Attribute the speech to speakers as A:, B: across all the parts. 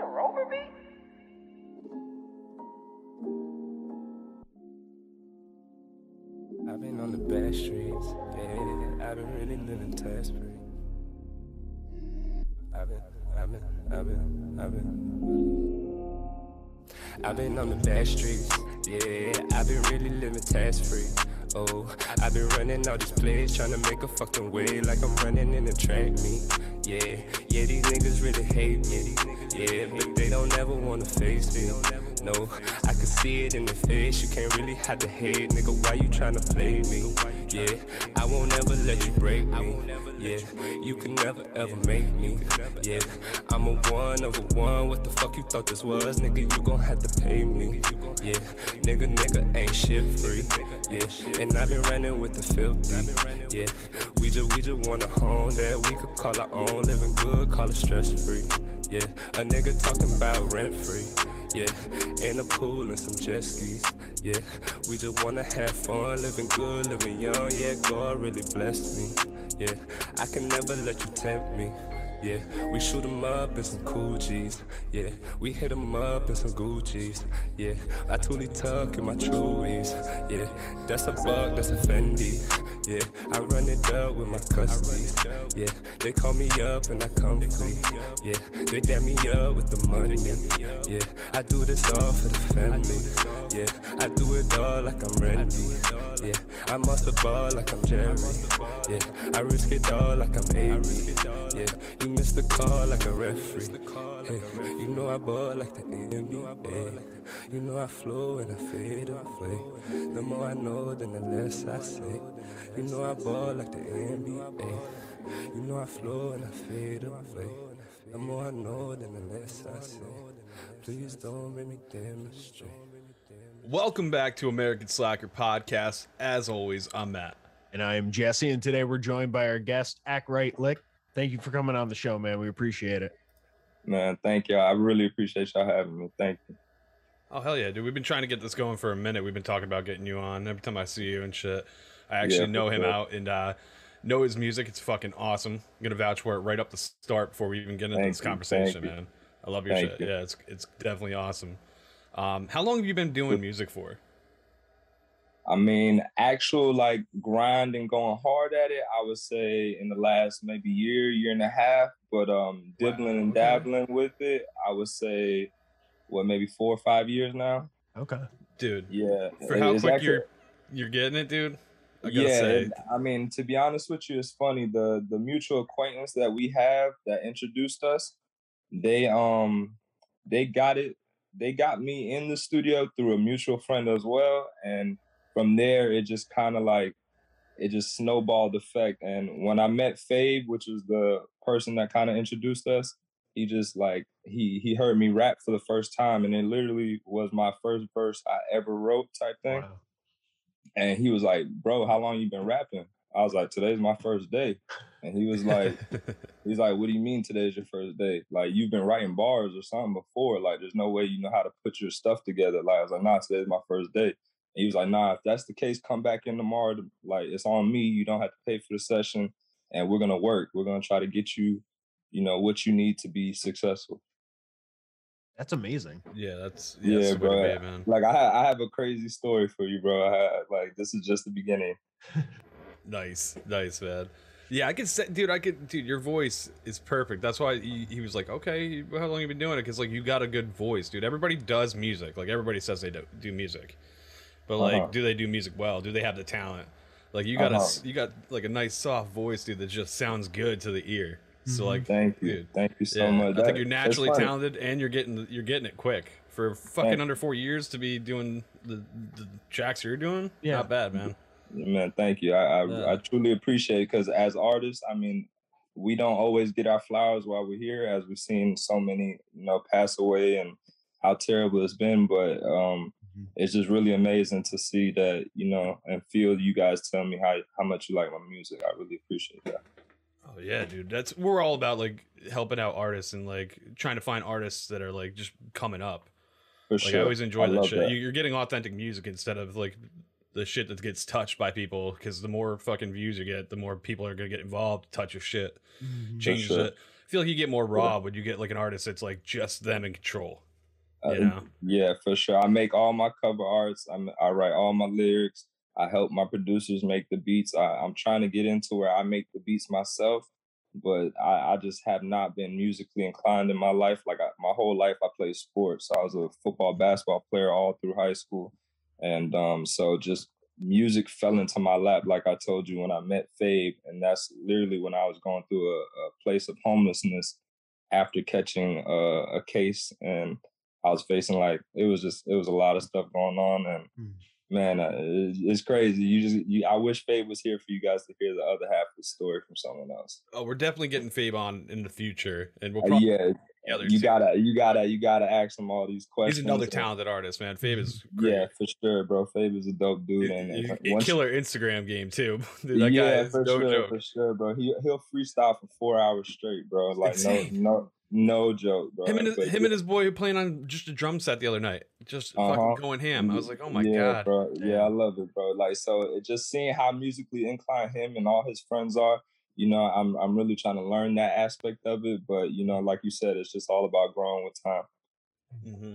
A: a rover beat?
B: I've been on the back streets, yeah. I've been really living tax free. I've been, I've been, I've been, I've been. I've been on the back streets, yeah. I've been really living tax free. Oh, I've been running all these plays, trying to make a fucking way like I'm running in the track meet. Yeah, yeah, these niggas really hate me. Yeah, but they don't ever wanna face me. No, I can see it in the face. You can't really hide the hate, nigga. Why you tryna play me? Yeah, I won't ever let you break me. Yeah, you can never ever make me. Yeah, I'm a one of a one. What the fuck you thought this was, nigga? You gon' have to pay me. Yeah, nigga, nigga ain't shit free. Yeah, and I've been running with the filthy. Yeah, we just we just want a home that we could call our own. Living good, call it stress free. Yeah, a nigga talking about rent free. Yeah, in a pool and some jet skis. Yeah, we just wanna have fun, living good, living young. Yeah, God really blessed me. Yeah, I can never let you tempt me. Yeah, we shoot 'em up in some cool G's. Yeah, we hit 'em up in some Gucci's. Yeah, I truly tuck in my Chewies. Yeah, that's a bug, that's a Fendi. Yeah, I run it up with my custodies. Yeah, they call me up and I come free. Yeah, they dab me up with the money. Yeah, I do this all for the family. Yeah, I do it all like I'm Randy. Yeah, I must the ball like I'm Jerry. Yeah, I risk it all like I'm Avery. Yeah, you missed the call like a referee. Hey, you know I ball like the NBA. You know I flow and I fade away. The more I know, then the less I say. You know I ball like the NBA. You know I flow and I fade away. The more I know, then the less I say. Please don't make me demonstrate.
C: Welcome back to American Slacker Podcast. As always, I'm Matt.
D: And I am Jesse, and today we're joined by our guest, Act Right Lick. Thank you for coming on the show, man. We appreciate it.
E: Man, thank you. I really appreciate y'all having me. Thank you.
C: Oh hell yeah, dude! We've been trying to get this going for a minute. We've been talking about getting you on. Every time I see you and shit, I actually
E: Yeah,
C: know him
E: sure.
C: out and uh, know his music. It's fucking awesome. I'm gonna vouch for it right up the start before we even get into
E: Thank
C: this
E: you,
C: conversation,
E: you.
C: man. I love your
E: Thank
C: shit.
E: you.
C: Yeah, it's it's definitely awesome. Um, how long have you been doing music for?
E: I mean, actual like grind and going hard at it, I would say in the last maybe year, year and a half. But um dibbling and
C: okay.
E: dabbling with it, I would say what maybe four or five years now.
D: Okay.
C: Dude,
E: Yeah.
C: for
E: it-
C: how quick
E: actually-
C: you're you're getting it, dude. I gotta
E: yeah,
C: say,
E: and, I mean, to be honest with you, it's funny. The the mutual acquaintance that we have that introduced us, they um they got it. They got me in the studio through a mutual friend as well, and from there it just kind of like it just snowballed effect. And when I met Fave, which was the person that kind of introduced us, he just like he he heard me rap for the first time, and it literally was my first verse I ever wrote type thing.
D: Wow.
E: And he was like, "Bro, how long you been rapping?" I was like, "Today's my first day." And he was like, "He's like, what do you mean today's your first day? Like you've been writing bars or something before? Like there's no way you know how to put your stuff together." Like I was like, "Nah, today's my first day." And he was like, "Nah, if that's the case, come back in tomorrow. To, like it's on me. You don't have to pay for the session, and we're gonna work. We're gonna try to get you, you know, what you need to be successful."
D: That's amazing.
C: yeah, that's yeah,
E: Yeah,
C: that's the way
E: bro.
C: to be, man.
E: Like I, ha- I have a crazy story for you, bro. I ha- like this is just the beginning.
C: Nice, nice, man. Yeah, I could say, dude, I could, dude, your voice is perfect. That's why he, he was like, okay, how long you been doing it? Because like you got a good voice, dude. Everybody does music. Like everybody says they do, do music, but like,
E: Uh-huh.
C: do they do music well? Do they have the talent? Like you got a,
E: Uh-huh.
C: s- you got like a nice soft voice, dude, that just sounds good to the ear. So like,
E: Thank you,
C: dude,
E: thank you so
C: yeah,
E: much.
C: I
E: That-
C: think you're naturally talented, and you're getting you're getting it quick for fucking
E: Thank-
C: under four years to be doing the the tracks you're doing.
D: Yeah.
C: not bad, man.
E: Man, thank you. I I,
C: Yeah.
E: I truly appreciate it because as artists, I mean, we don't always get our flowers while we're here, as we've seen so many, you know, pass away and how terrible it's been. But um. It's just really amazing to see that, you know, and feel you guys tell me how how much you like my music. I really appreciate that.
C: Oh yeah, dude. That's we're all about like helping out artists and like trying to find artists that are like just coming up.
E: For
C: Like
E: sure.
C: I always enjoy that shit. You- You're getting authentic music instead of like the shit that gets touched by people. Because the more fucking views you get, the more people are gonna get involved, touch your shit, mm-hmm. changes
E: sure.
C: it. feel like you get more raw when you get like an artist that's like just them in control.
E: Uh,
C: You know?
E: Yeah, for sure. I make all my cover arts. I'm, I write all my lyrics. I help my producers make the beats. I, I'm trying to get into where I make the beats myself, but I, I just have not been musically inclined in my life. Like I, my whole life, I played sports. I was a football, basketball player all through high school, and um, so just music fell into my lap. Like I told you when I met Fabe, and that's literally when I was going through a, a place of homelessness after catching a, a case and I was facing like it was just it was a lot of stuff going on and
D: Mm.
E: man uh, it's, it's crazy. You just you, I wish Fabe was here for you guys to hear the other half of the story from someone else.
C: Oh, we're definitely getting Fabe on in the future, and we'll
E: Uh, yeah, you
C: too.
E: gotta you gotta you gotta ask him all these questions.
C: He's another
E: and-
C: talented artist, man. Fabe is great.
E: Yeah, for sure, bro. Fabe is a dope dude, and, and
C: a
E: once-
C: killer Instagram game too. Dude, that
E: yeah,
C: guy is
E: for
C: no
E: sure,
C: joke.
E: for sure, bro. He he'll freestyle for four hours straight, bro. Like
C: insane.
E: no no no joke, bro.
C: Him and his,
E: But
C: him and his boy playing on just a drum set the other night, just
E: Uh-huh.
C: fucking going ham. I was like, oh my
E: yeah,
C: god.
E: bro. Yeah, I love it, bro. Like, so it just seeing how musically inclined him and all his friends are, you know, I'm I'm really trying to learn that aspect of it. But you know, like you said, it's just all about growing with time.
C: hmm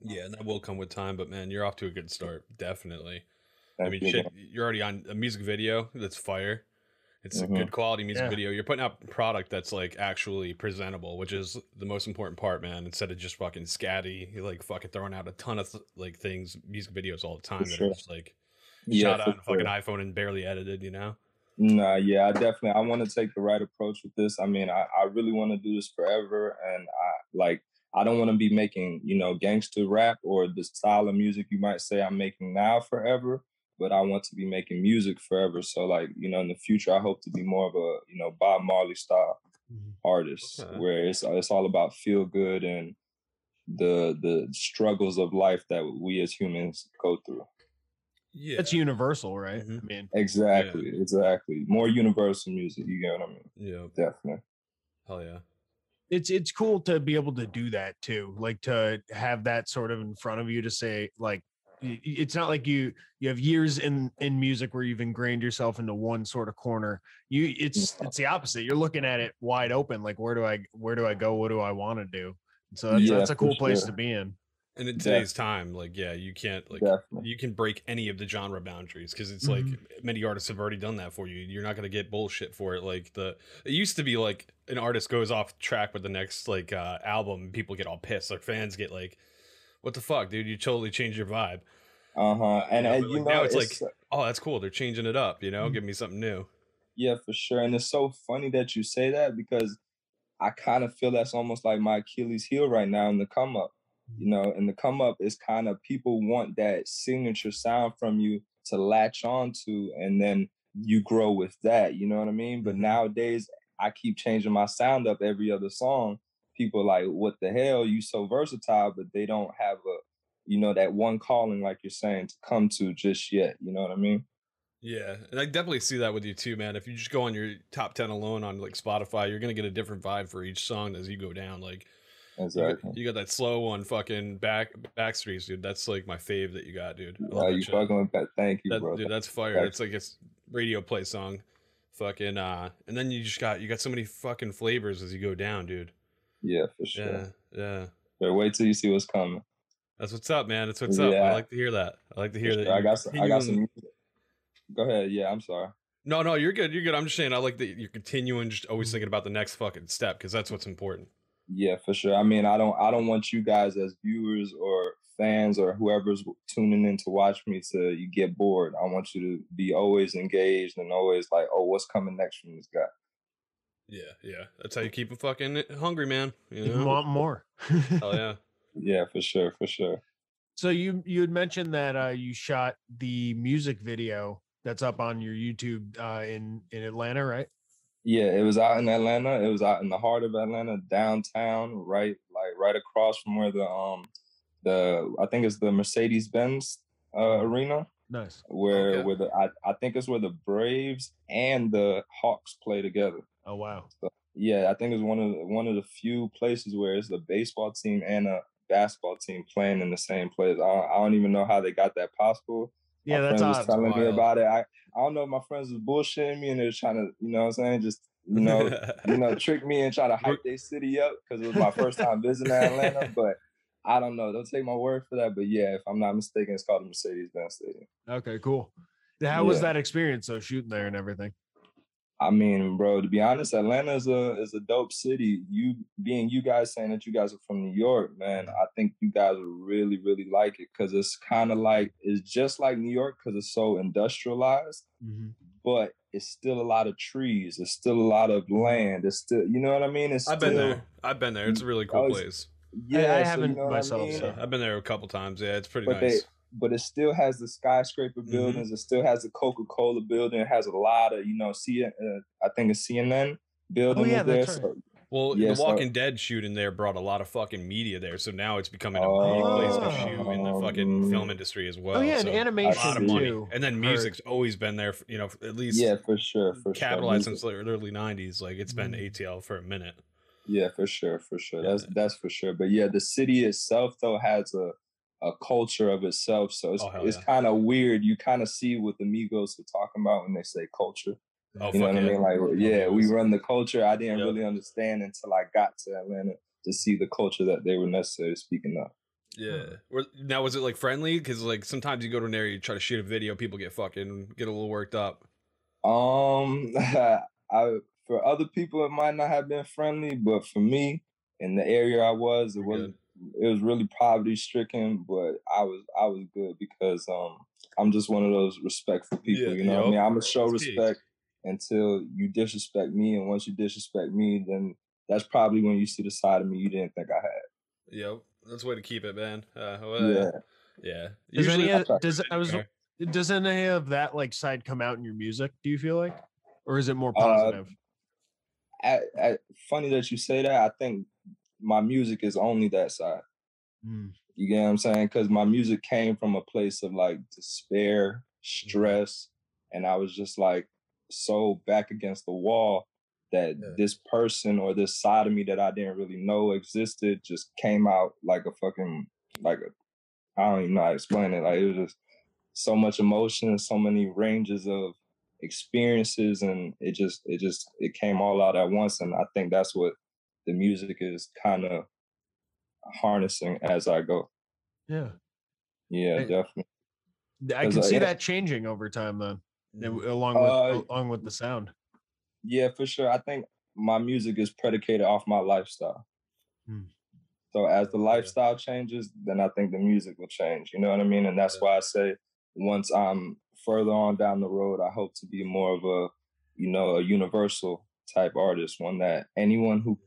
C: Yeah, and that will come with time, but man, you're off to a good start, definitely. I mean,
E: you,
C: shit, you're already on a music video that's fire. It's
E: Mhm.
C: a good quality music
D: Yeah.
C: video. You're putting out product that's like actually presentable, which is the most important part, man. Instead of just fucking scatty, you're like fucking throwing out a ton of th- like things, music videos all the time that
E: sure.
C: are just like
E: Yeah,
C: shot out on a fucking
E: sure.
C: iPhone and barely edited, you know?
E: Nah, yeah, I definitely I want to take the right approach with this. I mean, I, I really want to do this forever, and I like I don't want to be making you know gangster rap or the style of music you might say I'm making now forever. But I want to be making music forever. So like you know, in the future, I hope to be more of a you know Bob Marley style
D: Mhm.
E: artist,
C: Okay.
E: where it's it's all about feel good and the the struggles of life that we as humans go through.
C: Yeah.
D: That's universal, right?
C: Mhm.
D: I mean,
E: Exactly, exactly. More universal music. You get what I mean?
C: yeah.
E: Definitely.
C: Hell yeah.
D: it's it's cool to be able to do that too like to have that sort of in front of you to say like y- y- it's not like you you have years in in music where you've ingrained yourself into one sort of corner you it's it's the opposite you're looking at it wide open like where do i where do i go what do i want to do so that's,
E: Yeah,
D: that's a cool place
E: sure.
D: to be in
C: And in
E: Def-
C: today's time, like, yeah, you can't like
E: Definitely.
C: you can break any of the genre boundaries because it's like many artists have already done that for you. You're not gonna get bullshit for it. Like the it used to be like an artist goes off track with the next like uh album, people get all pissed. Their fans get like, "What the fuck, dude? You totally changed your vibe."
E: Uh huh. And, and
C: but,
E: you
C: like,
E: know,
C: now it's
E: it's,
C: like- Oh, that's cool. They're changing it up. You know,
D: Mhm.
C: give me something new.
E: yeah, for sure. And it's so funny that you say that because I kind of feel that's almost like my Achilles heel right now in the come up. You know, in the come up is kind of people want that signature sound from you to latch on to, and then you grow with that. You know what I mean? But
C: Mhm.
E: nowadays, I keep changing my sound up every other song. People like, what the hell? You so versatile, but they don't have a, you know, that one calling like you're saying to come to just yet. You know what I mean?
C: Yeah, and I definitely see that with you too, man. If you just go on your top ten alone on like Spotify, you're gonna get a different vibe for each song as you go down. Like you got,
E: Exactly.
C: you got that slow one, fucking back Backstreets, dude. That's like my fave that you got, dude.
E: Uh, you fucking with that? Thank you,
C: That,
E: bro.
C: dude, that's fire. That's like it's radio play song. Fucking uh and then you just got you got so many fucking flavors as you go down, dude.
E: Yeah, for sure.
C: Yeah, yeah.
E: But wait till you see what's coming.
C: That's what's up, man. That's what's up. I like to hear that. I like to hear
E: For
C: that.
E: I got some. I got some. Go ahead. Yeah, I'm sorry.
C: No, no, you're good. You're good. I'm just saying I like that you're continuing just always mm-hmm. thinking about the next fucking step because that's what's important.
E: Yeah, for sure. I mean, I don't. I don't want you guys as viewers or fans or whoever's tuning in to watch me to you get bored. I want you to be always engaged and always like, oh, what's coming next from this guy?
C: Yeah, yeah. That's how you keep a fucking hungry, man. You
D: you want more
C: Hell yeah.
E: Yeah, for sure, for sure.
D: so you you had mentioned that uh you shot the music video that's up on your youtube uh in in atlanta right
E: Yeah, it was out in Atlanta. It was out in the heart of Atlanta, downtown, right, like right across from where the um the I think it's the Mercedes Benz uh, arena.
D: nice
E: where
C: Okay.
E: where the I, I think it's where the Braves and the Hawks play together.
D: Oh wow
E: Yeah, I think it's one of the, one of the few places where it's the baseball team and a basketball team playing in the same place. I don't, I don't even know how they got that possible,
D: Yeah,
E: my
D: that's
E: friends was
D: odd.
E: telling me about it. I, I don't know if my friends was bullshitting me and they were trying to, you know what I'm saying, just you know, you know, trick me and try to hype their city up because it was my first time visiting Atlanta. But I don't know. Don't take my word for that. But yeah, if I'm not mistaken, it's called the Mercedes-Benz Stadium.
D: Okay, cool. How was that experience So shooting there and everything?
E: I mean, bro, to be honest, Atlanta is a is a dope city. You being you guys saying that you guys are from New York, man, I think you guys would really, really like it because it's kind of like it's just like New York because it's so industrialized, mm-hmm. but it's still a lot of trees. It's still a lot of land. It's still, you know what I mean? It's
C: I've been there. I've been there. It's a really cool
E: it's-
C: place.
D: I- I
E: Yeah, so you
D: haven't
E: know what I
D: myself,
E: mean?
D: so-
C: I've been there a couple times. Yeah, it's pretty
E: but
C: nice.
E: they but it still has the skyscraper
C: Mhm.
E: buildings. It still has the Coca Cola building. It has a lot of you know. See, uh, I think a CNN building
D: yeah,
E: there. So
C: Well,
E: Yeah,
C: the
E: so-
C: Walking Dead shooting there brought a lot of fucking media there, so now it's becoming a big place to shoot in the fucking
E: Um,
C: film industry as well.
D: oh yeah, and animation
C: a lot of money.
D: too.
C: And then
D: Heard.
C: music's always been there, for, you know, at least
E: yeah, for sure, for
C: capitalized
E: sure.
C: since the early '90s. Like it's been
D: Mhm.
C: ATL for a minute.
E: Yeah, for sure, for sure. That's
C: Yeah.
E: that's for sure. But yeah, the city itself though has a a culture of itself. So it's
C: Oh,
E: it's
C: yeah.
E: kind of weird. You kind of see what the Migos are talking about when they say culture.
C: Oh,
E: you know what I mean? Like, yeah, we run the culture. I didn't
C: Yep.
E: really understand until I got to Atlanta to see the culture that they were necessarily speaking of.
C: Yeah. Now was it like friendly? Because like sometimes you go to an area, you try to shoot a video, people get fucking get a little worked up.
E: Um, I for other people it might not have been friendly, but for me in the area I was, it
C: You're
E: was
C: good.
E: It was really poverty stricken, but I was I was good because um I'm just one of those respectful people.
C: Yeah,
E: you know what I mean? I'm gonna show
C: That's key.
E: respect until you disrespect me, and once you disrespect me, then that's probably when you see the side of me you didn't think I had.
C: Yep. That's the way to keep it, man. Uh, well,
E: Yeah.
C: Yeah.
D: Does any of, does I was
C: Okay.
D: does any of that like side come out in your music? Do you feel like, or is it more
E: Uh,
D: positive?
E: I, I, funny that you say that. I think my music is only that side.
D: Mm.
E: You get what I'm saying? Because my music came from a place of like despair, stress, and I was just like so back against the wall that
C: Yeah.
E: this person or this side of me that I didn't really know existed just came out like a fucking like a I don't even know how to explain it. Like it was just so much emotion and so many ranges of experiences and it just it just it came all out at once and I think that's what the music is kind of harnessing as I go.
D: Yeah,
E: Yeah,
D: Hey,
E: definitely.
D: I can see
E: yeah.
D: that changing over time then, along with
E: Uh,
D: along with the sound.
E: Yeah, for sure. I think my music is predicated off my lifestyle.
D: Hmm.
E: So as the lifestyle changes, then I think the music will change. You know what I mean? And that's
C: Yeah.
E: why I say once I'm further on down the road, I hope to be more of a, you know, a universal type artist, one that anyone who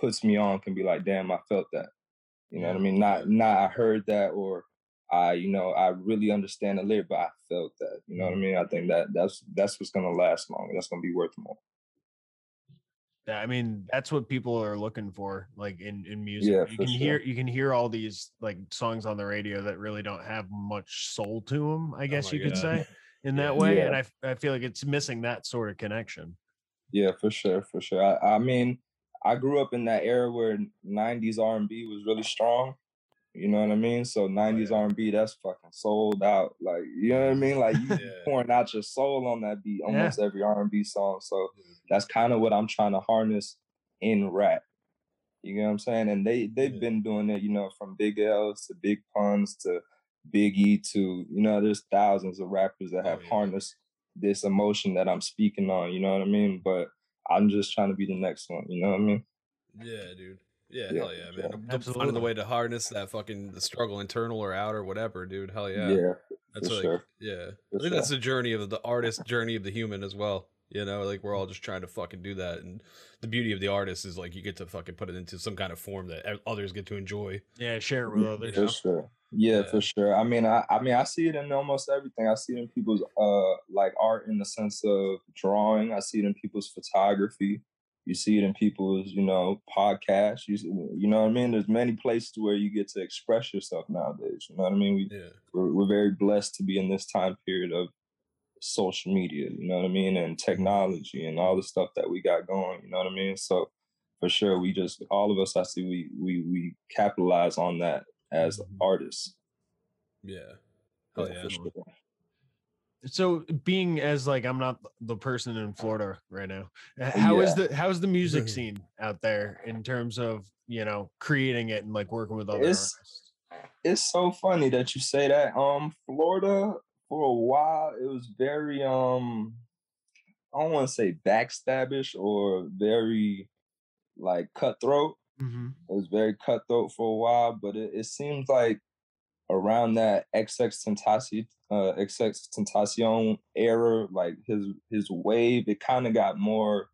E: puts me on can be like, damn, I felt that. You know what I mean? Not not I heard that or I, you know, I really understand the lyric, but I felt that. You know what I mm-hmm. mean? I think that that's that's what's gonna last longer. That's gonna be worth more.
D: Yeah, I mean that's what people are looking for, like in in music.
E: Yeah,
D: you can
E: sure.
D: hear you can hear all these like songs on the radio that really don't have much soul to them. I oh guess
C: my
D: you could say in that way,
E: Yeah.
D: and I feel like it's missing that sort of connection.
E: Yeah, for sure, for sure. I, I mean, I grew up in that era where '90s R&B was really strong. You know what I mean? So '90s
C: yeah.
E: R&B, that's fucking sold out. Like, you know what I mean? Like you
C: Yeah.
E: pouring out your soul on that beat, almost every R&B song. So that's kind of what I'm trying to harness in rap. You know what I'm saying? And they they've
C: Yeah.
E: been doing it, you know, from Big L's to Big Puns to Big E to you know, there's thousands of rappers that
C: Oh,
E: have
C: yeah.
E: harnessed this emotion that I'm speaking on. You know what I mean? But I'm just trying to be the next one. You know what I mean?
C: Yeah, dude. Yeah,
E: Yeah,
C: hell yeah, man.
E: sure.
C: I'm- I'm finding the way to harness that fucking the struggle, internal or out or whatever, dude. Hell yeah.
E: Yeah,
C: That's like,
E: sure.
C: yeah.
E: For
C: I think that's the journey of the artist, journey of the human as well. You know, like we're all just trying to fucking do that, and the beauty of the artist is like you get to fucking put it into some kind of form that others get to enjoy.
D: Yeah, share it with others.
E: for sure. Yeah, for sure. I mean, I, I mean, I see it in almost everything. I see it in people's uh like art in the sense of drawing. I see it in people's photography. You see it in people's, you know, podcasts. You, you know what I mean? There's many places where you get to express yourself nowadays. You know what I mean? We,
C: Yeah,
E: we're, we're very blessed to be in this time period of social media. You know what I mean? And technology and all the stuff that we got going. You know what I mean? So for sure, we just all of us. I see we we we capitalize on that as
D: Mhm.
E: artists.
C: yeah. Hell yeah.
E: sure.
D: So being as like I'm not the person in Florida right now. h- How is
E: Yeah.
D: the how's the music scene out there in terms of, you know, creating it and like working with other
E: It's-
D: artists?
E: it's so funny that you say that. Um, Florida for a while it was very um, I don't want to say backstabbish or very like cutthroat.
D: Mhm.
E: It was very cutthroat for a while, but it, it seems like around that XX Tentacion, uh, XX Tentacion era, like his his wave, it kind of got more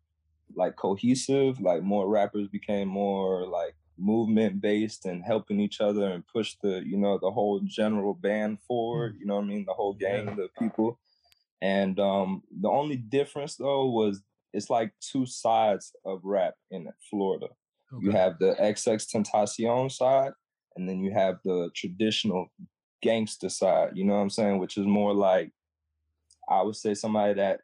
E: like cohesive. Like more rappers became more like movement based and helping each other and push the you know the whole general band forward. You know what I mean? The whole gang of the people. And um, the only difference though was it's like two sides of rap in Florida. You have the XX Tentacion side, and then you have the traditional gangster side. You know what I'm saying? Which is more like I would say somebody that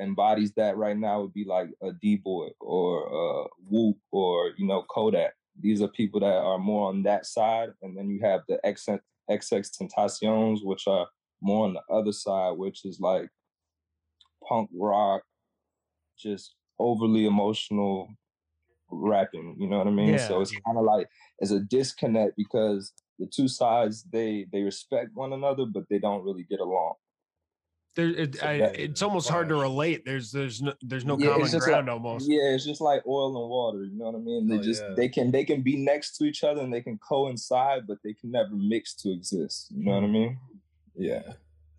E: embodies that right now would be like a D Boy or uh, Whoop or you know Kodak. These are people that are more on that side, and then you have the XX XX Tentaciones, which are more on the other side, which is like punk rock, just overly emotional rapping. You know what I mean? So it's kind of like it's a disconnect because the two sides they they respect one another, but they don't really get along.
D: There, it,
E: So
D: I,
E: that-
D: it's almost hard to relate. There's there's no there's no
E: Yeah, it's
D: common
E: just
D: ground
E: like-
D: almost.
E: Yeah, it's just like oil and water. You know what I mean? They
C: Oh,
E: just
C: yeah.
E: they can they can be next to each other and they can coincide, but they can never mix to exist. You know what I mm-hmm. mean? Yeah.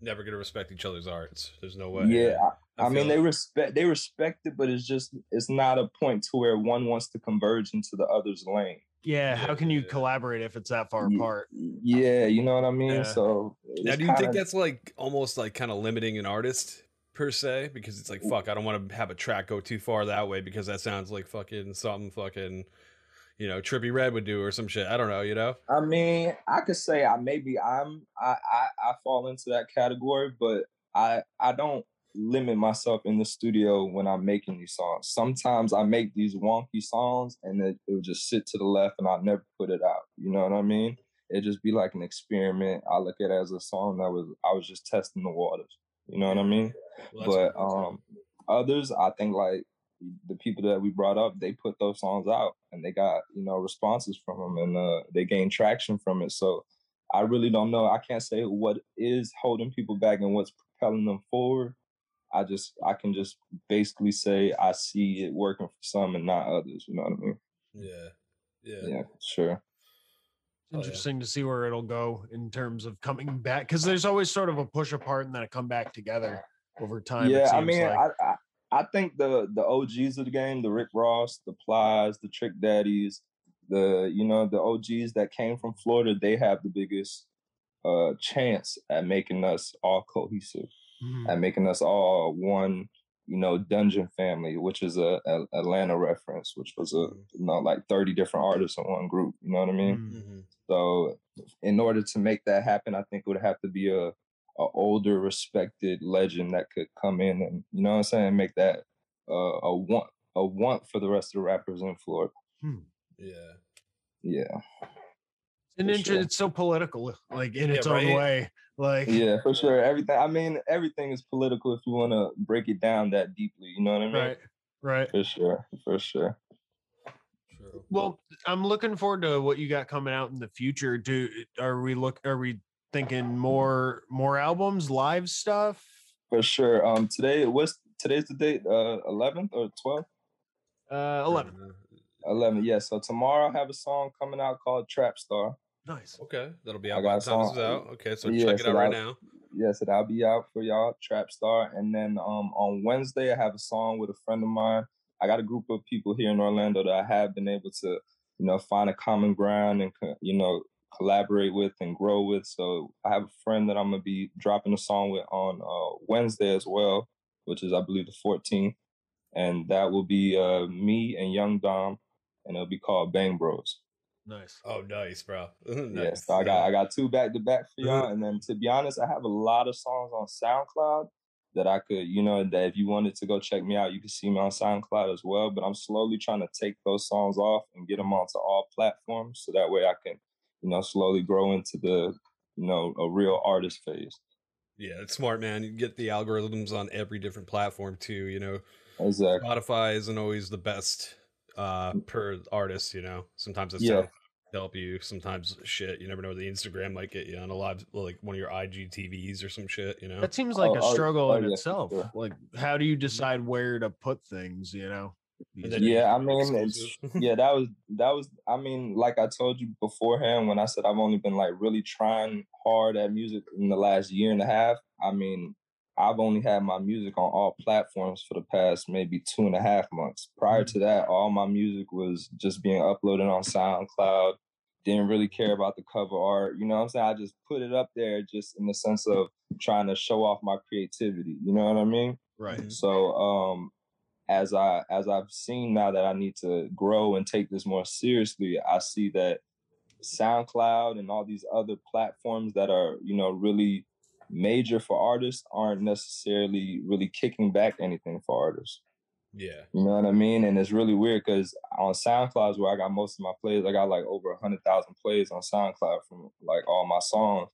C: Never gonna respect each other's arts. There's no way.
E: Yeah. I, I mean they respect they respect it, but it's just it's not a point to where one wants to converge into the other's lane.
D: Yeah, how can you collaborate if it's that far apart?
E: Yeah, you know what I mean?
D: Yeah.
E: So
C: Now, do you think
E: kinda-
C: that's like almost like kind of limiting an artist per se? Because it's like, fuck, I don't want to have a track go too far that way because that sounds like fucking something fucking, you know, Trippie Redd would do or some shit. I don't know, you know?
E: I mean, I could say I maybe I'm I, I I fall into that category, but I I don't limit myself in the studio when I'm making these songs. Sometimes I make these wonky songs and it, it would just sit to the left and I'll never put it out. You know what I mean? It just be like an experiment. I look at it as a song that was I was just testing the waters. You know what I mean?
C: Well,
E: but um others i think like the people that we brought up they put those songs out and they got you know responses from them and uh, they gained traction from it so i really don't know i can't say what is holding people back and what's propelling them forward i just i can just basically say i see it working for some and not others you know what i mean
C: yeah. Yeah.
E: yeah, sure
D: It's
C: Oh, yeah.
D: interesting to see where it'll go in terms of coming back because there's always sort of a push apart and then a come back together over time. it
E: yeah, I mean,
D: like.
E: I, I I think the the OGs of the game, the Rick Ross, the Plies, the Trick Daddies, the you know the OGs that came from Florida, they have the biggest uh chance at making us all cohesive,
D: Mhm.
E: at making us all one. You know, Dungeon Family, which is a, a Atlanta reference, which was a
C: Mhm.
E: you know like thirty different artists in one group. You know what I mean?
D: Mhm.
C: Mhm.
E: So, in order to make that happen, I think it would have to be a, a older, respected legend that could come in and you know what I'm saying, make that uh, a want a want for the rest of the rappers in Florida.
C: Yeah.
E: Yeah,
D: And inter-
E: sure.
D: it's so political, like in
C: Yeah,
D: its own
C: right?
D: way. Like,
E: yeah, for sure. Everything. I mean, everything is political if you want to break it down that deeply. You know what I mean?
D: right, right.
E: For sure. For sure.
C: True.
D: Well, I'm looking forward to what you got coming out in the future. Do are we look? Are we thinking more more albums, live stuff?
E: For sure. Um, today what's today's the date? Uh, 11th or 12th?
D: Uh, eleven.
C: Uh,
E: 11th. Yeah. So tomorrow I have a song coming out called Trap Star.
D: Nice.
C: Okay, that'll be out by
E: got
C: the time this
E: some-
C: is out. Okay, so
E: yeah,
C: check it
E: so
C: out right now.
E: Yes, and I'll be out for y'all, Trap Star. And then um on Wednesday I have a song with a friend of mine. I got a group of people here in Orlando that I have been able to, you know, find a common ground and you know collaborate with and grow with. So I have a friend that I'm gonna be dropping a song with on uh, Wednesday as well, which is I believe the 14th, and that will be uh me and Young Dom, and it'll be called Bang Bros.
D: Nice.
C: Oh, nice, bro.
E: Yeah, so I got I got two back to back for y'all, and then to be honest, I have a lot of songs on SoundCloud that I could, you know, that if you wanted to go check me out, you can see me on SoundCloud as well. But I'm slowly trying to take those songs off and get them onto all platforms, so that way I can, you know, slowly grow into the, you know, a real artist phase.
C: Yeah, it's smart, man. You get the algorithms on every different platform too. You know,
E: Exactly.
C: Spotify isn't always the best uh per artist. You know, sometimes it's
E: Yeah.
C: To help you. Sometimes shit. You never know. The Instagram might get you on a live, like one of your IGTVs or some shit. You know.
D: That seems oh, like
E: Oh,
D: a
E: oh,
D: struggle
E: oh,
D: in
E: yeah, for
D: itself.
E: sure.
D: Like, how do you mm-hmm. decide where to put things? You know.
C: And
D: These
C: then
D: days?
C: you
E: Yeah, I mean, it's, yeah, that was that was. I mean, like I told you beforehand, when I said I've only been like really trying hard at music in the last year and a half. I mean, I've only had my music on all platforms for the past maybe two and a half months. Prior to that, all my music was just being uploaded on SoundCloud. Didn't really care about the cover art. You know what I'm saying? I just put it up there just in the sense of trying to show off my creativity. You know what I mean?
D: right.
E: So um as I as I've seen now that I need to grow and take this more seriously, I see that SoundCloud and all these other platforms that are, you know, really major for artists aren't necessarily really kicking back anything for artists.
C: yeah.
E: You know what I mean? And it's really weird because on SoundCloud is where I got most of my plays. I got like over a hundred thousand plays on SoundCloud from like all my songs.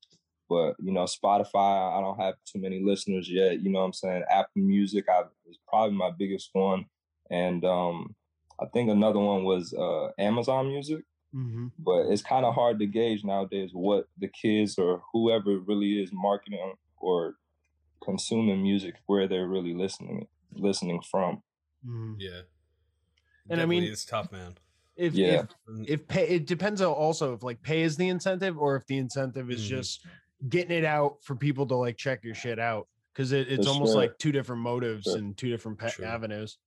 E: But you know, Spotify, I don't have too many listeners yet. You know what I'm saying? Apple Music, I is probably my biggest one. And um I think another one was uh Amazon Music
D: hmm
E: but it's kind of hard to gauge nowadays what the kids or whoever really is marketing or consuming music where they're really listening listening from
D: hmm
C: Yeah.
D: And I mean-
C: it's tough, man.
D: If,
E: Yeah.
D: if if pay it depends on also if like pay is the incentive or if the incentive is
C: Mhm.
D: just getting it out for people to like check your shit out because it, it's
E: For
D: almost
E: sure.
D: like two different motives
E: Sure.
D: and two different pa-
C: Sure.
D: avenues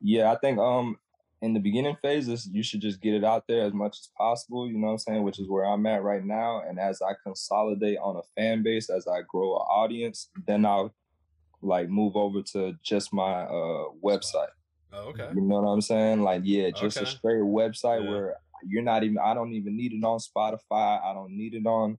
E: yeah i think um in the beginning phases you should just get it out there as much as possible you know what i'm saying which is where i'm at right now and as i consolidate on a fan base as i grow an audience then i'll like move over to just my uh website
C: Oh, okay.
E: You know what I'm saying? Like, yeah, just
C: Okay.
E: a straight website
C: Yeah.
E: where you're not even. I don't even need it on Spotify. I don't need it on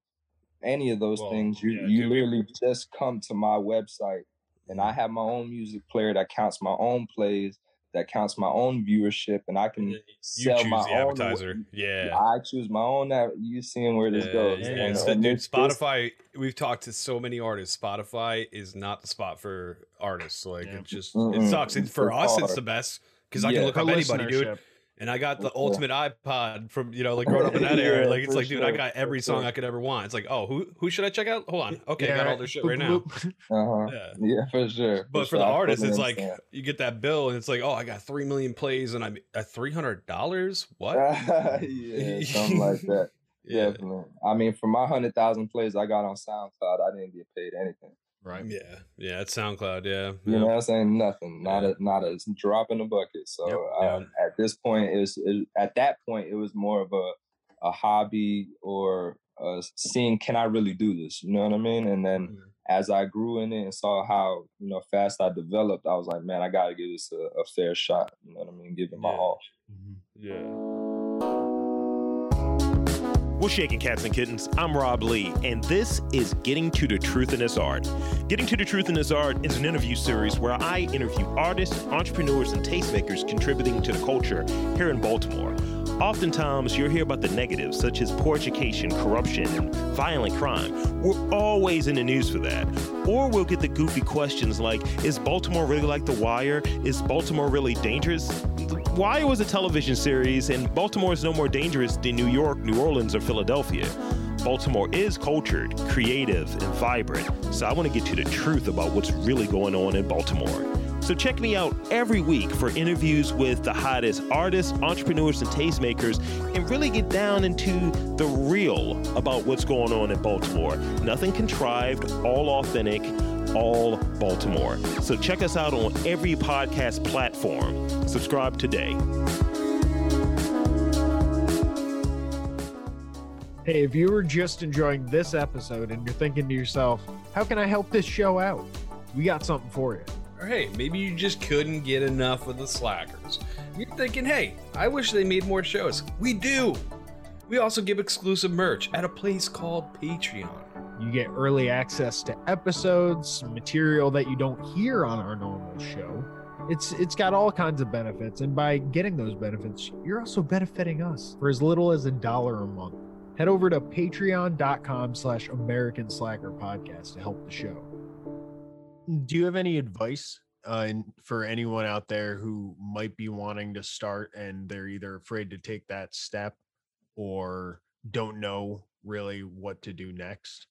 E: any of those
C: Well,
E: things. You
C: yeah,
E: you literally just come to my website, and I have my own music player that counts my own plays, that counts my own viewership, and I can
C: you
E: sell my
C: the
E: own.
C: advertiser. Yeah.
E: I choose my own. That you seeing where this
C: Yeah,
E: goes?
C: yeah,
D: And-
C: yeah. So,
E: and
C: dude,
E: this- this-
C: Spotify. We've talked to so many artists. Spotify is not the spot for artists. Like
D: Yeah.
C: it just
E: Mm-mm.
C: it sucks. And
E: It's
C: for
E: so
C: us, it's the best because I can look up anybody, dude. And I got the
E: Yeah.
C: ultimate iPod from you know like growing up in that
E: Yeah,
C: era. Like it's like, dude, I
E: sure,
C: got every song
E: sure.
C: I could ever want. It's like, oh, who who should I check out? Hold on. Okay, I got all their shit right now.
E: Uh-huh.
C: Yeah.
E: Yeah, for sure.
C: But for
E: sure.
C: the artist, it's like
E: understand.
C: you get that bill and it's like, oh, I got three million plays and I'm at three hundred dollars. What?
E: yeah, something like that.
C: Yeah.
E: Definitely. I mean, for my hundred thousand plays I got on SoundCloud, I didn't get paid anything.
D: Right
C: Yeah. Yeah. It's SoundCloud. Yeah.
E: You
C: yeah.
E: know what I'm saying? Nothing. Not
C: Yeah.
E: a not a drop in the bucket. So
D: Yep.
E: um, at this point, it was it, at that point it was more of a a hobby or uh, seeing can I really do this? You know what I mean? And then
C: Mhm.
E: as I grew in it and saw how you know fast I developed, I was like, man, I got to give this a, a fair shot. You know what I mean? Give it my
C: Yeah.
E: all.
D: Mhm.
C: Yeah.
A: What's shaking cats and kittens? I'm Rob Lee, and this is Getting to the Truth in This Art. Getting to the Truth in This Art is an interview series where I interview artists, entrepreneurs, and tastemakers contributing to the culture here in Baltimore. Oftentimes, you'll hear about the negatives, such as poor education, corruption, and violent crime. We're always in the news for that. Or we'll get the goofy questions like Is Baltimore really like The Wire? Is Baltimore really dangerous? The Wire was a television series, and Baltimore is no more dangerous than New York, New Orleans, or Philadelphia. Baltimore is cultured, creative, and vibrant, so I want to get to the truth about what's really going on in Baltimore. So check me out every week for interviews with the hottest artists, entrepreneurs, and tastemakers, and really get down into the real about what's going on in Baltimore. Nothing contrived, all authentic, all Baltimore. So check us out on every podcast platform. Subscribe today.
D: Hey, if you were just enjoying this episode and you're thinking to yourself, how can I help this show out? We got something for you.
C: Or hey, maybe you just couldn't get enough of the slackers. You're thinking, hey, I wish they made more shows. We do. We also give exclusive merch at a place called Patreon.
D: You get early access to episodes, material that you don't hear on our normal show. It's it's got all kinds of benefits, and by getting those benefits, you're also benefiting us for as little as a dollar a month. Head over to patreon.com slash American Slacker Podcast to help the show. Do you have any advice uh, for anyone out there who might be wanting to start and they're either afraid to take that step or don't know really what to do next?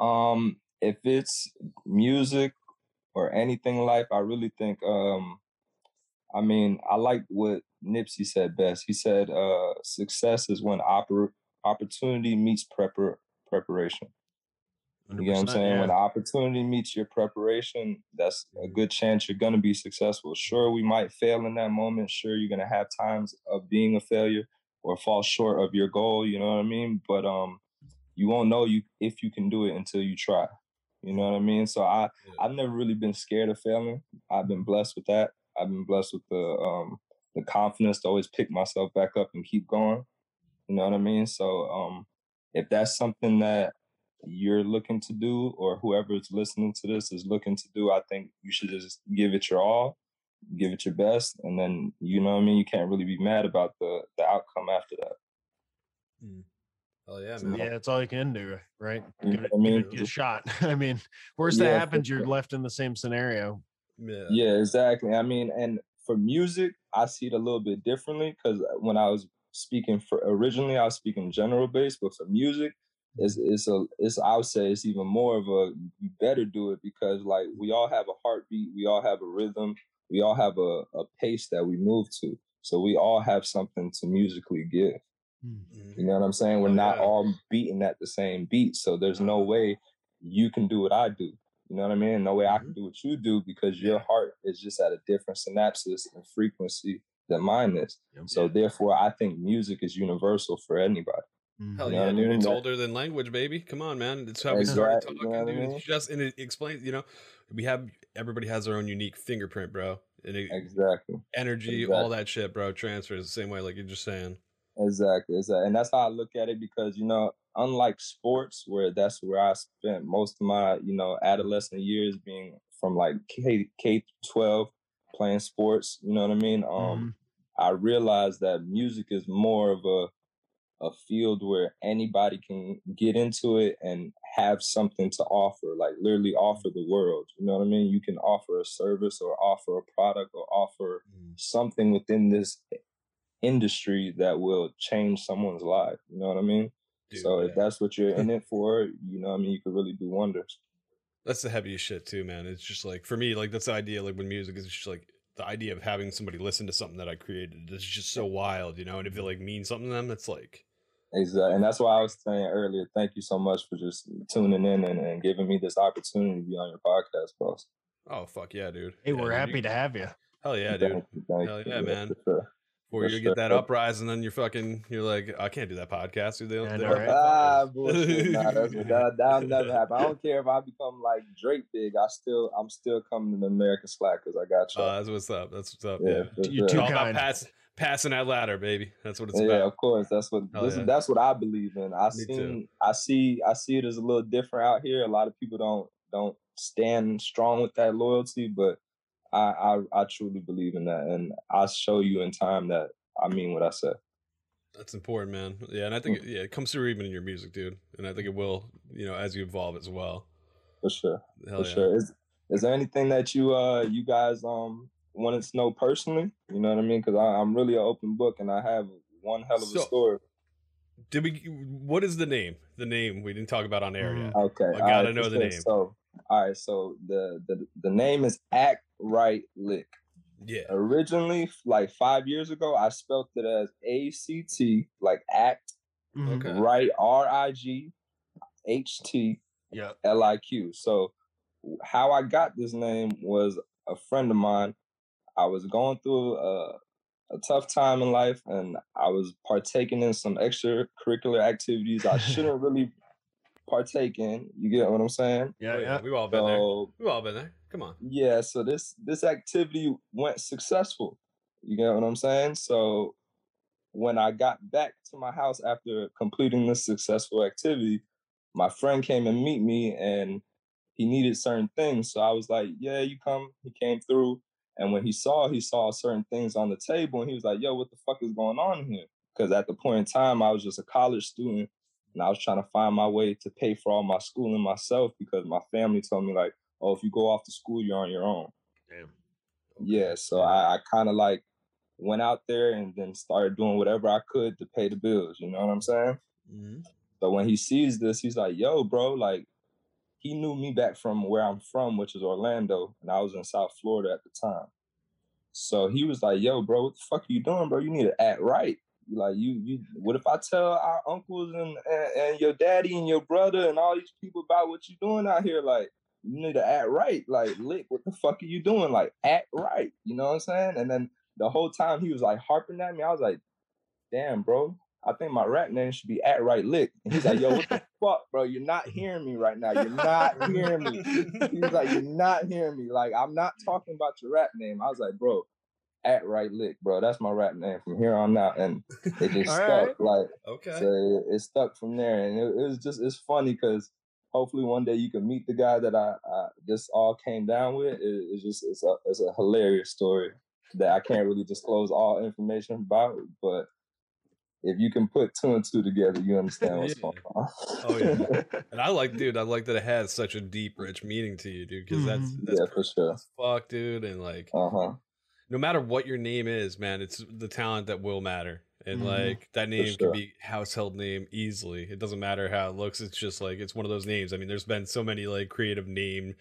E: Um, if it's music or anything in life, I really think um I mean, I like what Nipsey said best. He said uh success is when oppor- opportunity meets prepar- preparation. You know what I'm
D: 100%,
E: saying? When
D: yeah.
E: opportunity meets your preparation, that's a good chance you're gonna be successful. Sure, we might fail in that moment. Sure, you're gonna have times of being a failure or fall short of your goal. You know what I mean? But um, you won't know you if you can do it until you try. You know what I mean? So I I've never really been scared of failing. I've been blessed with that. I've been blessed with the um the confidence to always pick myself back up and keep going. You know what I mean? So um if that's something that you're looking to do or whoever is listening to this is looking to do, I think you should just give it your all, give it your best, and then you know what I mean, you can't really be mad about the the outcome after that.
C: Oh yeah, man.
D: Yeah, that's all you can do, right?
E: You
D: Give it,
E: what I
D: give
E: mean?
D: it a shot. I mean, worst
E: Yeah,
D: that happens, you're
E: sure.
D: left in the same scenario.
C: Yeah.
E: Yeah, exactly. I mean, and for music, I see it a little bit differently because uh, when I was speaking for originally, I was speaking general base, but for music, it's mm-hmm. it's a it's I would say it's even more of a you better do it because like we all have a heartbeat, we all have a rhythm, we all have a, a pace that we move to. So we all have something to musically give.
C: Mhm.
E: You know what I'm saying? We're
C: Oh,
E: not
C: yeah.
E: all beating at the same beat. So there's no mm-hmm. way you can do what I do. You know what I mean? No way I can mm-hmm. do what you do because your heart is just at a different synapses and frequency than mine is.
D: Yep.
E: So
C: Yeah.
E: therefore I think music is universal for anybody.
C: Hell
E: You mm-hmm. know
C: yeah,
E: what I mean?
C: It's older than language, baby. Come on, man. It's how we started
E: Exactly, you
C: talking,
E: know what I
C: dude.
E: mean?
C: It's just and it explains, you know, we have everybody has their own unique fingerprint, bro. And it,
E: Exactly.
C: energy, all that shit, bro, transfers the same way, like you're just saying.
E: Exactly. Exactly. And that's how I look at it because, you know, unlike sports, where that's where I spent most of my, you know, adolescent years being from like K K twelve playing sports, you know what I mean? Um
D: Mhm.
E: I realized that music is more of a a field where anybody can get into it and have something to offer, like literally offer the world. You know what I mean? You can offer a service or offer a product or offer something within this industry that will change someone's life. You know what I mean?
C: Dude,
E: so
C: yeah.
E: if that's what you're in it for, you know what I mean, you could really do wonders.
C: That's the heaviest shit too, man. It's just like for me, like that's the idea. Like when music, is just like the idea of having somebody listen to something that I created. is just so wild, you know. And if it like means something to them, it's like
E: Exactly. And that's why I was saying earlier, thank you so much for just tuning in and, and giving me this opportunity to be on your podcast, boss.
C: Oh fuck yeah, dude.
D: Hey,
C: Yeah,
D: we're
C: dude,
D: happy
C: you-
D: to have you.
C: Hell yeah,
E: Thank
C: dude.
E: you, thank
C: Hell
E: you.
C: yeah, man.
E: for sure.
C: Before you get that
E: sure.
C: uprise and then you're fucking you're like, I can't do that podcast. Dude. They don't,
D: Yeah,
C: they don't
D: right?
E: Ah,
C: fuck
E: bullshit. Nah, that's, that, that'll never happen. I don't care if I become like Drake big. I still, I'm still coming to the American slack because I got you.
C: Uh, that's what's up. That's what's up.
E: yeah,
C: Yeah.
E: for
D: You're
E: sure.
D: too
C: All about
D: kind.
C: pass, passing that ladder, baby. That's what it's
E: yeah,
C: about.
E: Yeah of course. That's what
C: Hell
E: this,
C: yeah.
E: that's what I believe in. I
C: Me too.
E: seen I see I see it as a little different out here. A lot of people don't don't stand strong with that loyalty, but I I, I truly believe in that, and I'll show you in time that I mean what I said.
C: That's important, man. Yeah, and I think it, yeah, it comes through even in your music, dude. And I think it will, you know, as you evolve as well.
E: For sure,
C: Hell
E: for
C: yeah.
E: sure. Is is there anything that you uh you guys um wanted to know personally? You know what I mean? Because I'm really an open book, and I have one hell of a
C: So-
E: story.
C: Did we? What is the name? The name we didn't talk about on air
D: Mm.
C: yet.
E: Okay,
C: I gotta
E: right,
C: know the name.
E: So, all right, so the the the name is Act Right Lick.
C: Yeah.
E: Originally, like five years ago, I spelled it as A C T, like Act
D: Mhm.
C: Okay.
E: Right R I G H T
D: Yeah.
E: L I Q. So, how I got this name was a friend of mine. I was going through a, a tough time in life, and I was partaking in some extracurricular activities I shouldn't really partake in. You get what I'm saying?
D: Yeah. Yeah.
C: We've all been there. We've all been there. Come on.
E: yeah, so this this activity went successful. You get what I'm saying? So when I got back to my house after completing this successful activity, my friend came and meet me and he needed certain things. So I was like, Yeah, you come. He came through. And when he saw, he saw certain things on the table and he was like, Yo, what the fuck is going on here? Because at the point in time, I was just a college student and I was trying to find my way to pay for all my schooling myself because my family told me, like, oh, if you go off to school, you're on your own.
D: Damn.
E: Yeah, so I, I kind of like went out there and then started doing whatever I could to pay the bills. You know what I'm saying?
C: Mhm.
E: But when he sees this, he's like, "Yo, bro, like." He knew me back from where I'm from, which is Orlando, and I was in South Florida at the time. So he was like, "Yo, bro, what the fuck are you doing, bro? You need to act right. Like, you, you. What if I tell our uncles and, and and your daddy and your brother and all these people about what you're doing out here? Like, you need to act right. Like, lick, what the fuck are you doing? Like, act right. You know what I'm saying? And then the whole time he was like harping at me. I was like, damn, bro. I think my rap name should be At Right Lick. And he's like, yo, what the fuck, bro? You're not hearing me right now. You're not hearing me. He's like, you're not hearing me. Like, I'm not talking about your rap name. I was like, bro, At Right Lick, bro. That's my rap name from here on out. And it just stuck.
D: right.
E: Like,
C: Okay.
E: so it, it stuck from there, and it, it was just it's funny because hopefully one day you can meet the guy that I, I this all came down with. It, it's just it's a it's a hilarious story that I can't really disclose all information about, but if you can put two and two together, you understand what's going on.
C: Oh, yeah. And I like, dude, I like that it has such a deep, rich meaning to you, dude. Because that's
D: Mhm.
C: that's
E: yeah, for sure.
C: fuck, dude. And like,
E: Uh huh.
C: No matter what your name is, man, it's the talent that will matter. And
D: Mhm.
C: like that name
E: sure.
C: can be household name easily. It doesn't matter how it looks. It's just like it's one of those names. I mean, there's been so many like creative name,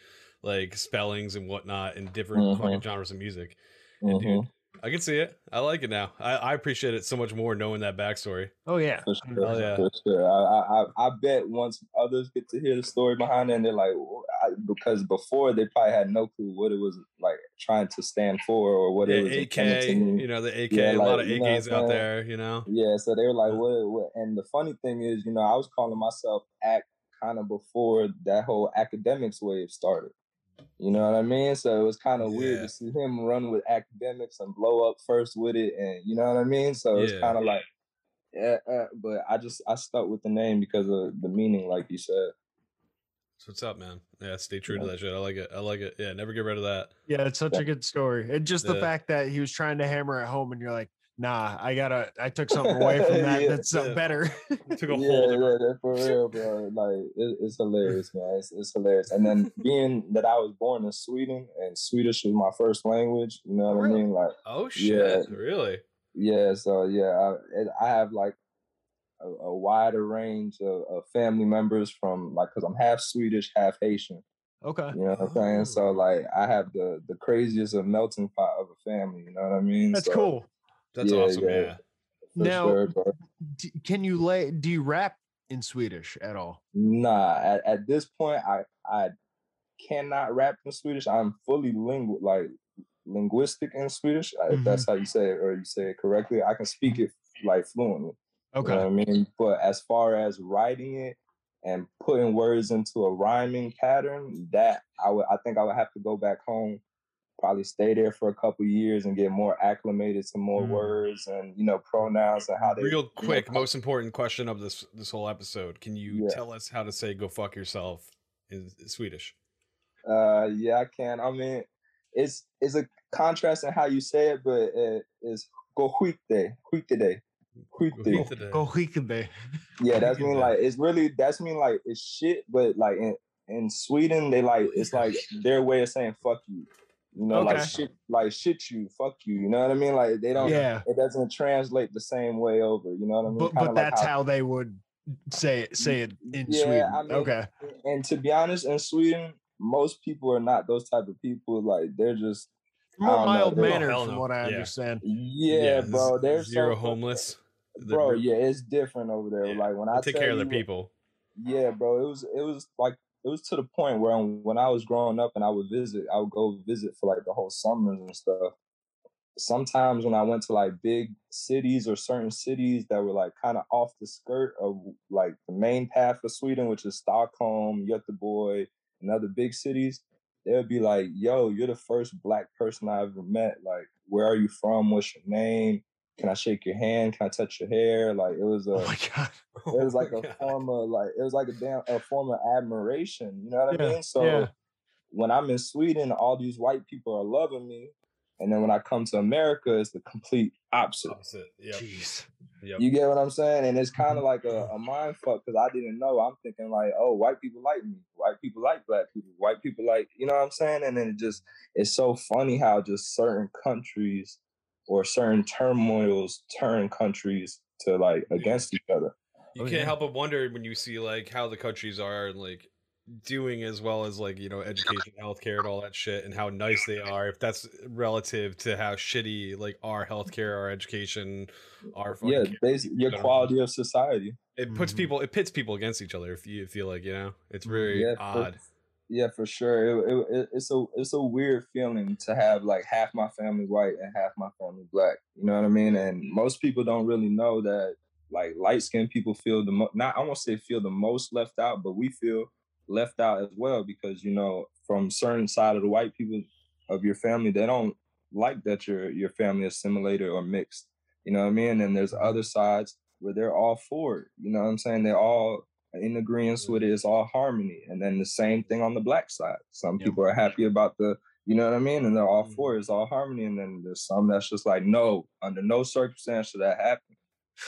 C: like spellings and whatnot in different fucking genres of music. And,
E: hmm
C: dude, I can see it. I like it now. I, I appreciate it so much more knowing that backstory.
D: Oh yeah.
E: For sure,
C: Hell yeah.
E: for sure. I, I I I bet once others get to hear the story behind it, and they're like, "Wh- I, because before they probably had no clue what it was like trying to stand for or what
C: Yeah,
E: it was
C: AK, you know, the AK,
E: Yeah,
C: a lot of AKs out there, you know.
E: Yeah, so they were like, what, what? And the funny thing is, you know, I was calling myself act kind of before that whole academics wave started. You know what I mean? So it was kind of weird to see him run with academics and blow up first with it, and you know what I mean. So it's
C: Yeah.
E: kind of like, yeah, uh, but I just I stuck with the name because of the meaning, like you said.
C: So what's up, man? Yeah, stay true to that shit. I like it. I like it. Yeah, never get rid of that.
D: Yeah, it's such a good story. And just the fact that he was trying to hammer it home and you're like, nah, I gotta I took something away from that
E: Yeah,
D: that's uh,
C: yeah.
D: better.
C: Took a
E: yeah,
C: whole
E: yeah,
C: different.
E: that for real, bro. Like it, it's hilarious, man. It's, it's hilarious. And then being that I was born in Sweden and Swedish was my first language, you know what I mean? Like,
C: Oh shit!
E: Yeah.
C: Really?
E: yeah. So yeah, I, it, I have like a, a wider range of, of family members from like because I'm half Swedish, half Haitian.
D: okay.
E: You know what I'm saying? So
C: Oh.
E: like I have the the craziest of melting pot of a family. You know what I mean?
D: That's
E: So,
D: cool.
C: That's
E: Yeah,
C: awesome.
E: yeah.
C: Yeah.
D: Now-
E: sure, bro.
D: D- can you lay do you rap in Swedish at all?
E: Nah, at, at this point, I I cannot rap in Swedish. I'm fully lingu like linguistic in Swedish, uh, if that's how you say it or you say it correctly. I can speak it like fluently. You
D: Okay.
E: know what I mean? But as far as writing it and putting words into a rhyming pattern, that I would I think I would have to go back home, probably stay there for a couple years and get more acclimated to more
D: Mm.
E: words and you know pronouns and how they
C: Real
E: you know,
C: quick, most important question of this this whole episode. Can you
E: Yeah.
C: tell us how to say "go fuck yourself" in Swedish?
E: Uh, yeah, I can. I mean, it's it's a contrast in how you say it, but it is go skite, skite day,
C: Go
E: skite.
C: today.
D: Go hikande.
E: Yeah, that's mean like it's really that's mean like it's shit, but like in in Sweden they like it's like their way of saying fuck you. You know, like shit, like shit you, fuck you. You know what I mean? Like they don't.
D: Yeah.
E: It doesn't translate the same way over. You know what I mean?
D: But
E: Kinda
D: but
E: like
D: that's how they would say it say it in
E: Yeah,
D: Sweden.
E: I mean,
D: okay.
E: And to be honest, in Sweden, most people are not those type of people. Like they're just I
D: More
E: don't know,
D: mild
E: they're- oh,
D: mannered
C: hell
D: from what I
C: Yeah.
D: understand.
E: Yeah,
C: z-
E: bro. There's
C: zero homeless. The-
E: Bro, yeah, it's different over there.
C: Yeah,
E: Like when I
C: take care of
E: the
C: people.
E: Yeah, bro. It was it was like it was to the point where when I was growing up and I would visit, I would go visit for like the whole summers and stuff. Sometimes when I went to like big cities or certain cities that were like kind of off the skirt of like the main path of Sweden, which is Stockholm, Göteborg, and other big cities, they would be like, "Yo, you're the first black person I ever met. Like, where are you from? What's your name? Can I shake your hand? Can I touch your hair?" Like, it was a
D: Oh my god.
E: it was like
C: Oh
E: a
C: God.
E: form of like it was like a damn a form of admiration. You know what I mean? So
D: yeah.
E: when I'm in Sweden, all these white people are loving me, and then when I come to America, it's the complete opposite.
C: Opposite. Yep.
D: Jeez.
C: Yep.
E: You get what I'm saying? And it's kind of
C: Mm-hmm.
E: like a, a mind fuck because I didn't know. I'm thinking like, oh, white people like me. White people like black people. White people like, you know what I'm saying? And then it just it's so funny how just certain countries or certain turmoils turn countries to like against each other.
C: you
D: Oh,
C: can't
D: yeah.
C: help but wonder when you see like how the countries are like doing as well as like you know education healthcare and all that shit and how nice they are if that's relative to how shitty like our healthcare our education our fucking
E: Yeah,
C: care-
E: basically your
C: don't know.
E: quality of society.
C: it puts
D: Mhm.
C: people it pits people against each other if you feel like you know it's very
E: Yeah, for-
C: odd
E: Yeah, for sure. It, it, it, it's a it's a weird feeling to have like half my family white and half my family black. You know what I mean? And most people don't really know that like light skinned people feel the mo- not I won't say feel the most left out, but we feel left out as well because you know from certain side of the white people of your family they don't like that your your family assimilated or mixed. You know what I mean? And there's other sides where they're all for it. You know what I'm saying? They're all in agreement with it. It's all harmony. And then the same thing on the black side. Some
D: Yep.
E: people are happy about the, you know what I mean? And they're all
C: Mhm.
E: for it. It's all harmony. And then there's some that's just like, no, under no circumstance should that happen.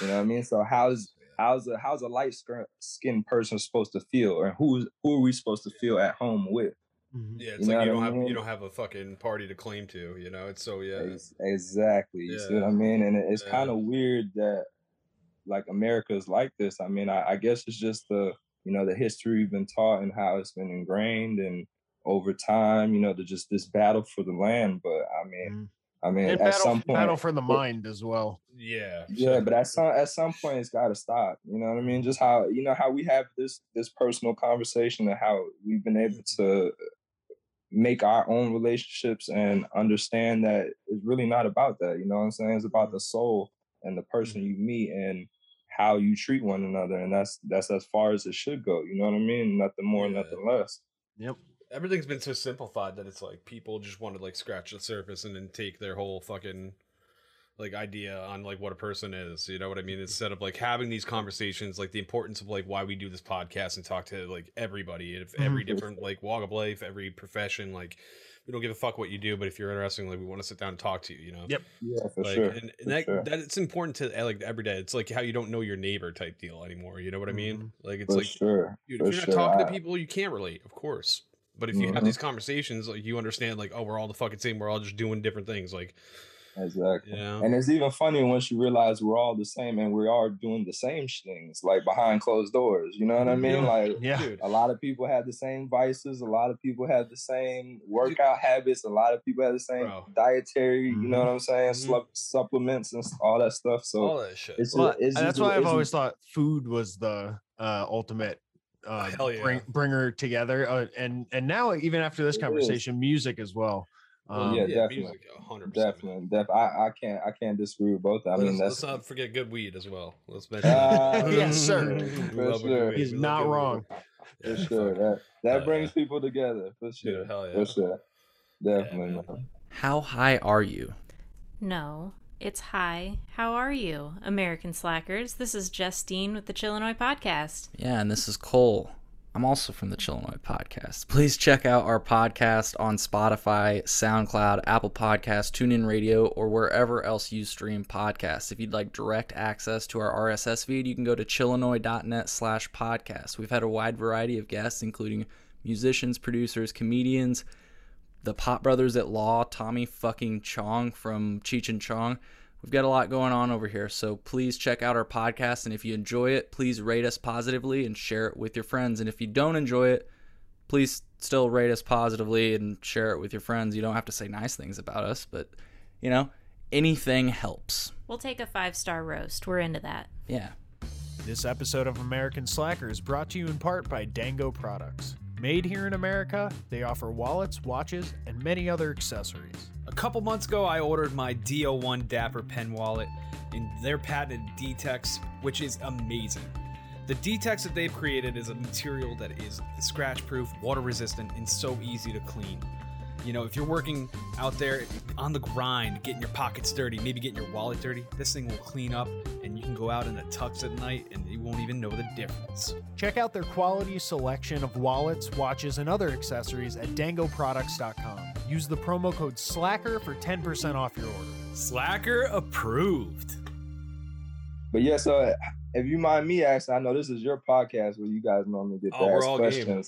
E: You know what I mean? So how's how's a how's a light skinned person supposed to feel, or who's who are we supposed to feel at home with?
D: Mhm.
C: yeah it's
E: You
C: like you don't
E: I
C: have you don't have a fucking party to claim to you know it's so yeah
E: Ex- Exactly. You see what I mean? And it- it's
C: Yeah.
E: kind of weird that like America is like this. I mean, I, I guess it's just the you know the history we've been taught and how it's been ingrained and over time, you know, the just this battle for the land. But I mean,
D: Mhm.
E: I mean,
D: And
E: at
D: battle,
E: some point,
D: battle for the mind as well.
C: yeah
E: yeah,
C: so-
E: but at some at some point it's got to stop. You know what I mean? Just how you know how we have this this personal conversation and how we've been able to make our own relationships and understand that it's really not about that. You know what I'm saying? It's about the soul and the person you meet and how you treat one another, and that's that's as far as it should go. You know what I mean? Nothing more,
C: Yeah.
E: nothing less.
D: Yep.
C: everything's been so simplified that it's like people just want to like scratch the surface and then take their whole fucking like idea on like what a person is you know what i mean instead of like having these conversations like the importance of like why we do this podcast and talk to like everybody and if every
E: Mhm.
C: different like walk of life every profession like we don't give a fuck what you do but if you're interesting like we want to sit down and talk to you you know
D: Yep.
E: Yeah, for
C: like,
E: sure.
C: and,
E: for
C: that,
E: sure.
C: that it's important to uh, like every day it's like how you don't know your neighbor type deal anymore you know what i mean like it's
E: for
C: like
E: sure.
C: Dude, if you're not talking
E: I-
C: to people, you can't relate, of course. But if you have
E: Mhm.
C: these conversations, like you understand, like, oh, we're all the fucking same. We're all just doing different things. Like,
E: Exactly.
C: you know,
E: And it's even funnier once you realize we're all the same and we are doing the same things, like behind closed doors. You know what I mean?
C: Yeah.
E: Like
D: Yeah.
C: dude,
E: a lot of people have the same vices, a lot of people have the same workout habits, a lot of people have the same
C: Bro.
E: dietary, you know
D: Mhm.
E: what I'm saying?
C: Mhm.
E: Slup- supplements and all that stuff. So
C: all that shit.
E: it's,
D: Well,
E: just, it's
D: and that's
E: just-
D: why I've
E: it's
D: always thought food was the uh, ultimate uh,
C: Hell yeah.
D: bring, bringer together. Uh, and and now even after this
E: It is.
D: conversation, music as well.
C: Well,
D: Um,
E: yeah, definitely.
C: music, hundred percent.
E: definitely, def- I, I can't, I can't disagree with both. I
C: Let's,
E: mean,
C: let's not forget good weed as well. Let's mention.
E: Ah,
C: that.
D: Yes, sir.
E: For
C: good
E: sure.
D: He's
C: We
D: not
C: good weed.
D: wrong.
E: for
C: Yeah,
E: sure. That that
C: Hell
E: brings
C: yeah.
E: people together for sure.
C: Dude, hell yeah.
E: For sure. Definitely,
C: man.
E: man.
F: How high are you?
G: No, it's high. How are you, American Slackers? This is Justine with the Chillinois Podcast.
F: Yeah, and this is Cole. I'm also from the Chillinois podcast. Please check out our podcast on Spotify, SoundCloud, Apple Podcasts, TuneIn Radio, or wherever else you stream podcasts. If you'd like direct access to our RSS feed, you can go to chillinois.net slash podcast. We've had a wide variety of guests, including musicians, producers, comedians, the Pop Brothers at Law, Tommy fucking Chong from Cheech and Chong. We've got a lot going on over here, so please check out our podcast. And if you enjoy it, please rate us positively and share it with your friends. And if you don't enjoy it, please still rate us positively and share it with your friends. You don't have to say nice things about us, but you know, anything helps.
G: We'll take a five star roast. We're into that.
F: Yeah.
D: This episode of American Slacker is brought to you in part by Dango Products. Made here in America, they offer wallets, watches, and many other accessories.
H: A couple months ago, I ordered my DO1 Dapper pen wallet in their patented D-Tex, which is amazing. The D-Tex that they've created is a material that is scratch-proof, water-resistant, and so easy to clean. You know, if you're working out there on the grind, getting your pockets dirty, maybe getting your wallet dirty, this thing will clean up, and you can go out in the tux at night, and you won't even know the difference.
D: Check out their quality selection of wallets, watches, and other accessories at dangoproducts.com. Use the promo code SLACKER for 10% off your order.
H: Slacker approved.
E: but yeah, uh, so if you mind me asking, I know this is your podcast where you guys normally get to
C: Oh, we're
E: ask
C: all game.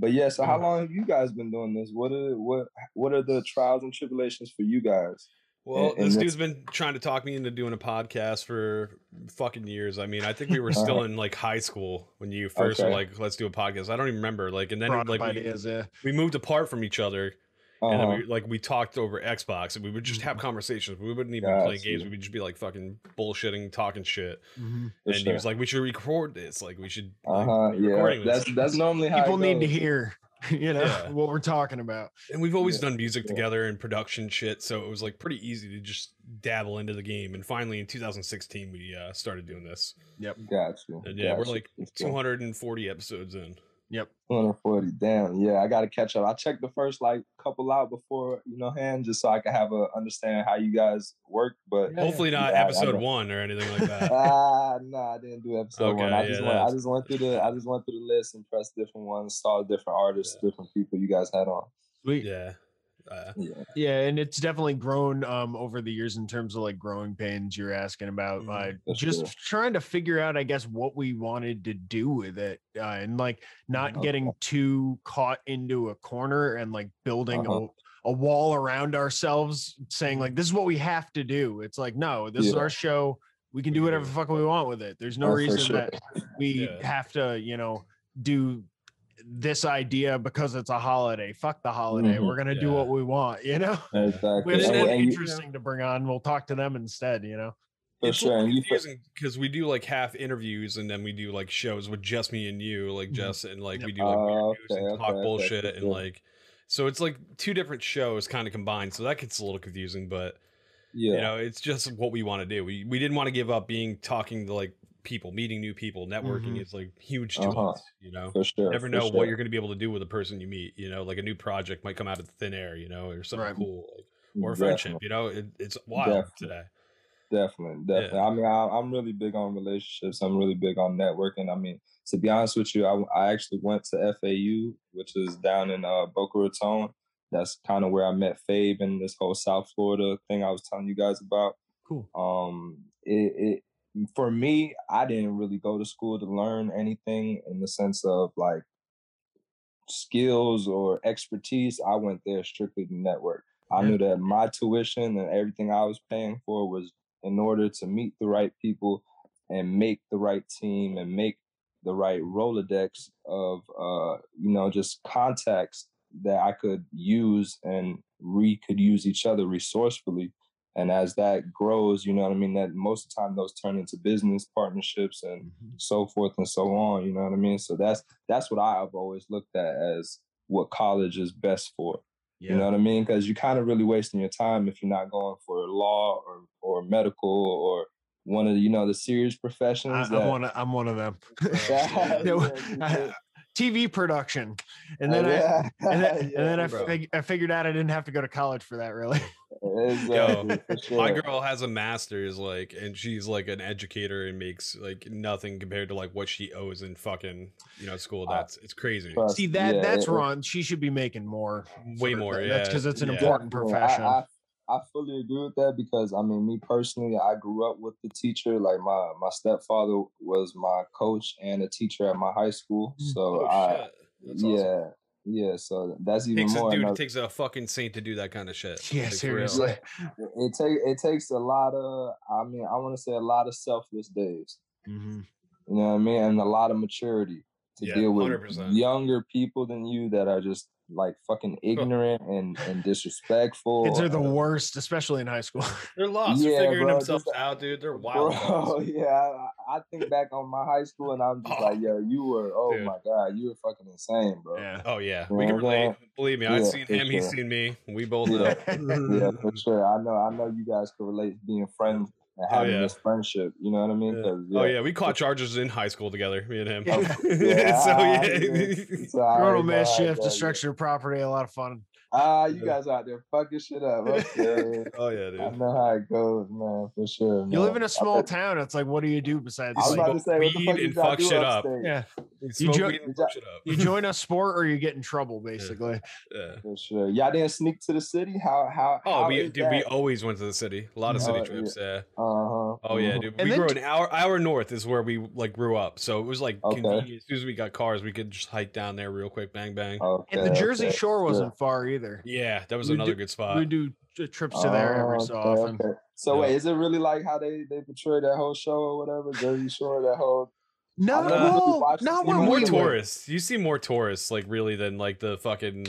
E: Questions. But yeah, so how mm. long have you guys been doing this? What are what what are the trials and tribulations for you guys?
C: Well,
E: And- and
C: this
E: that's-
C: dude's been trying to talk me into doing a podcast for fucking years. I mean, I think we were uh-huh. still in like high school when you first were like, "Let's do a podcast." I don't even remember. Like, and then
D: Brought
C: like we,
D: ideas, yeah.
C: we moved apart from each other, and then
E: Uh-huh.
C: we like we talked over Xbox, and we would just have conversations. We wouldn't even play games.
E: you.
C: We would just be like fucking bullshitting, talking shit.
D: Mhm.
E: For
C: and he was like, "We should record this. Like, we should." like,
E: Uh-huh.
C: be
E: Yeah.
C: recording this."
E: That's that's normally how
D: People need to hear, you know,
C: Yeah.
D: what we're talking about.
C: And we've always
E: Yeah,
C: done music
E: yeah.
C: together and production shit, so it was like pretty easy to just dabble into the game. And finally, in 2016, we uh, started doing this.
D: Yep.
E: Got you.
C: And yeah, we're like 240 episodes in.
D: Yep.
E: 240. Damn. Yeah, I gotta catch up. I checked the first like couple out before, you know, hand just so I can have a understand how you guys work. But
D: Yeah,
C: Hopefully, not
E: Yeah, I- I
C: episode one or anything like that.
E: Ah, no, I didn't do episode one.
C: Okay,
E: I just went. I just went through the. I just went through the list and pressed different ones, saw different artists, different people you guys had on.
D: Sweet.
C: yeah. Uh,
E: Yeah.
D: Yeah, and it's definitely grown um over the years in terms of like growing pains you're asking about.
C: Mhm.
D: Uh, just
E: sure.
D: trying to figure out, I guess, what we wanted to do with it, uh, and like not
E: Okay.
D: getting too caught into a corner and like building
E: Uh-huh.
D: a, a wall around ourselves, saying like this is what we have to do. It's like no, this is our show. We can do whatever
C: do
D: the fuck we want with it. There's no
E: Oh,
D: reason
E: sure.
D: that we
C: Yeah.
D: have to, you know, do this idea because it's a holiday. Fuck the holiday.
E: Mhm.
D: We're gonna do what we want, you know.
E: Exactly.
D: We have
C: And
E: And-
C: then-
D: something
E: you-
D: interesting to bring on. We'll talk to them instead, you know.
E: for
C: it's
E: sure.
C: little
E: And
C: confusing because we do like half interviews and then we do like shows with just me and you, like
D: Mhm.
C: Jess, and like
D: Yep.
C: we do like weird
E: Oh,
C: news and
E: okay,
C: talk
E: okay, okay,
C: bullshit
E: for
C: and like. So it's like two different shows kind of combined, so that gets a little confusing. But
E: yeah.
C: you know, it's just what we want to do. We we didn't want to give up being talking to like people, meeting new people, networking
D: Mhm.
C: is like huge to
E: Uh-huh.
C: us. You know,
E: for sure.
C: you never
E: for
C: know
E: sure.
C: what you're going to be able to do with a person you meet. You know, like a new project might come out of thin air. You know, or something
D: Right.
C: cool, like, or a friendship. You know, it, it's wild
E: Definitely.
C: today.
E: Definitely, definitely. I mean, I, I'm really big on relationships. I'm really big on networking. I mean, to be honest with you, I, I actually went to FAU, which is down in uh, Boca Raton. That's kind of where I met Fabe and this whole South Florida thing I was telling you guys about.
D: Cool.
E: Um, it, it for me, I didn't really go to school to learn anything in the sense of like skills or expertise. I went there strictly to network. I knew that my tuition and everything I was paying for was in order to meet the right people and make the right team and make the right Rolodex of uh, you know, just contacts that I could use and we could use each other resourcefully. And as that grows, you know what I mean, that most of the time those turn into business partnerships and mm-hmm. so forth and so on. You know what I mean? So that's that's what I've always looked at as what college is best for. You know what I mean? Because you're kind of really wasting your time if you're not going for law or or medical or one of the, you know the serious
D: I,
E: professions.
D: I'm one. Of, I'm one of them.
E: Yeah, yeah,
D: TV production, and
E: Oh,
D: then I.
E: yeah.
D: And then, and then I, fig- I figured out I didn't have to go to college for that, really.
E: exactly, for sure.
C: My girl has a master's, like, and she's like an educator and makes like nothing compared to like what she owes in fucking you know school.
E: Uh,
C: That's it's crazy.
E: Trust-
D: See that
E: yeah,
D: that's
E: it- it-
D: wrong. She should be making more.
C: Way
D: for-
C: more,
D: That's
C: yeah,
D: because it's an
C: yeah.
D: important
E: Definitely. I-
D: profession.
E: I, I fully agree with that because I mean, me personally, I grew up with the teacher. Like my my stepfather was my coach and a teacher at my high school.
D: Mm.
E: So
C: Oh,
E: I,
C: shit. That's awesome.
E: yeah, yeah. So that's even
C: Takes a
E: more.
C: dude.
E: another-
C: It takes a fucking saint to do that kind of shit.
D: yeah,
C: like, for real.
D: seriously.
E: it take it takes a lot of. I mean, I want to say a lot of selfless days.
D: hmm
E: You know what I mean, and a lot of maturity to
C: Yeah,
E: deal with
C: 100%.
E: younger people than you that are just like fucking ignorant and and disrespectful.
D: Kids are the
E: and-
D: worst, especially in high school.
C: They're lost.
E: Yeah,
C: They're figuring
E: bro,
C: themselves
E: just-
C: out, dude. They're wild.
E: Bro, yeah, I, I think back on my high school and I'm just
C: Oh.
E: like, yo, you were, oh
C: Dude.
E: my god, you were fucking insane, bro.
D: yeah.
C: Oh yeah,
E: You
C: we can
E: what I'm.
C: Believe me, I've seen
E: for
C: him. He's seen me. We both
E: Yeah.
C: know.
E: Yeah, for sure. I know, I know you guys could relate being friends and
C: Oh,
E: having
C: yeah.
E: this friendship. You know what I mean?
C: Yeah.
E: 'Cause,
C: Oh yeah, we caught charges in high school together, me and him.
D: Yeah.
E: Yeah,
C: so yeah,
E: So I
D: Criminal
E: already know
D: mischief,
E: goes.
D: destruction of property, a lot of fun.
E: Ah, you guys out there fucking shit up. Okay.
C: oh yeah, dude.
E: I
C: dude.
E: know how it goes, man, for sure.
D: You live in a small
E: bet-
D: town. It's like, what do you do besides?
E: I was
C: Like,
D: like,
E: about to say, what the
C: weed
E: fuck you
C: and fuck shit up.
E: upstate?
D: yeah,
C: Smoke
D: jo-
C: weed and fuck shit up.
D: you join a sport or you get in trouble, basically.
C: Yeah.
E: For sure. Y'all didn't sneak to the city? How how
C: Oh,
E: how
C: we
E: is
C: dude, we always went to the city. A lot of city
E: Oh,
C: trips. Yeah.
E: Uh-huh.
C: Oh yeah,
E: Mhm.
C: dude.
D: And
C: we
D: then
C: grew
D: t-
C: an hour hour north is where we like grew up, so it was like
E: Okay.
C: convenient. As soon as we got cars, we could just hike down there real quick, bang bang.
E: Okay,
D: And the Jersey Shore wasn't far either.
C: Yeah, that was
D: We
C: another
D: do-
C: good spot.
D: we do trips to there every so
E: Oh, okay,
D: often.
E: okay. So
C: Yeah.
E: wait, is it really like how they they portray that whole show or whatever? Jersey Shore, that whole.
D: No,
E: I've never really
D: well,
E: watched
D: not
E: it.
D: when
C: more
D: we went.
C: tourists. You see more tourists, like really, than like the fucking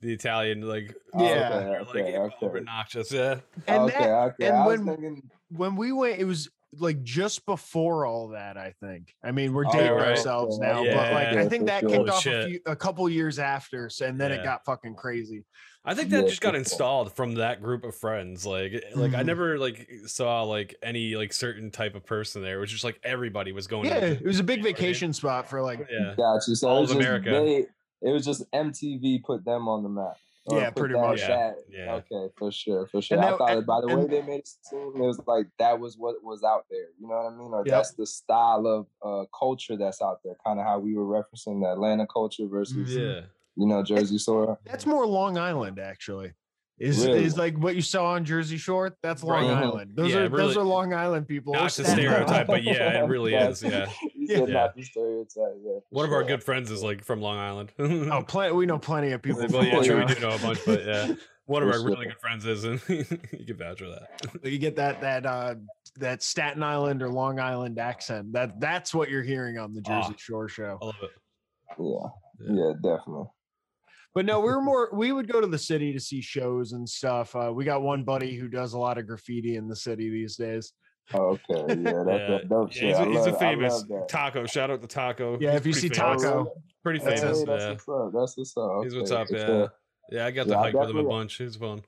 C: the Italian, like
E: Oh,
D: Yeah.
E: okay,
C: they're,
E: okay,
C: like
E: okay.
C: obnoxious. Yeah,
D: And
E: okay,
D: that,
E: okay.
D: and when-
E: thinking,
D: when we went, it was like just before all that. I think. I mean, we're
E: Oh,
D: dating
C: right.
D: ourselves
E: Okay,
D: now, but like I think that
E: sure.
D: kicked
C: Oh,
D: off a, few, a couple years after, so, and then
C: Yeah.
D: it got fucking crazy.
C: I think that
E: Yeah,
C: just got
E: for
C: installed from that group of friends. Like, like I
D: Mhm.
C: never like saw like any like certain type of person there. It was just like everybody was going.
D: Yeah,
C: to
D: it was a big
C: you know what I mean?
D: vacation spot for like.
C: Yeah,
E: gotcha. So
C: All
E: it was
C: of
E: just
C: America.
E: They, it was just MTV put them on the map. Or
D: Yeah, pretty much.
C: Yeah, yeah.
E: Okay, for sure, for sure.
D: And
E: I
D: that-
E: thought
D: and-
E: by the way they made it seem, it was like that was what was out there. You know what I mean? Or
D: Yep.
E: that's the style of uh, culture that's out there. Kind of how we were referencing the Atlanta culture versus
C: yeah.
E: you know Jersey Shore.
D: That's more Long Island, actually. Is
E: Really?
D: is like what you saw on Jersey Shore? That's Long
E: Right.
D: Island. Those
C: Yeah,
D: are
C: really-
D: those are Long Island people. or
C: Not to stereotype, but yeah, it really is. Yeah,
E: You
D: Yeah.
E: said not the stereotype. Yeah. for
C: one of our good friends is like from Long Island.
D: Oh, plenty. We know plenty of people.
C: well, yeah,
D: Long
C: true. We do know a bunch, but yeah, one of
E: For
C: our really good friends is, and you can vouch for that.
D: You get that that uh that Staten Island or Long Island accent. That that's what you're hearing on the Jersey
C: Ah.
D: Shore show.
C: I love it.
E: Yeah.
C: Yeah.
E: Yeah, definitely.
D: But no, we were more. We would go to the city to see shows and stuff. Uh, we got one buddy who does a lot of graffiti in the city these days.
E: Okay, yeah, that's
C: Yeah,
E: that dope
C: yeah,
E: shit.
C: he's,
E: I
C: a, he's
E: love-
C: a
E: I
C: famous taco. Shout out to Taco.
D: Yeah,
C: He's
D: if you see
C: famous.
D: Taco,
C: pretty
E: Hey,
C: famous.
E: that's
C: yeah,
E: what's up. That's what's up.
C: he's what's
E: Okay,
C: up. Yeah,
E: sure.
C: yeah. I got to
E: Yeah, I
C: hike with him a bunch. He's fun.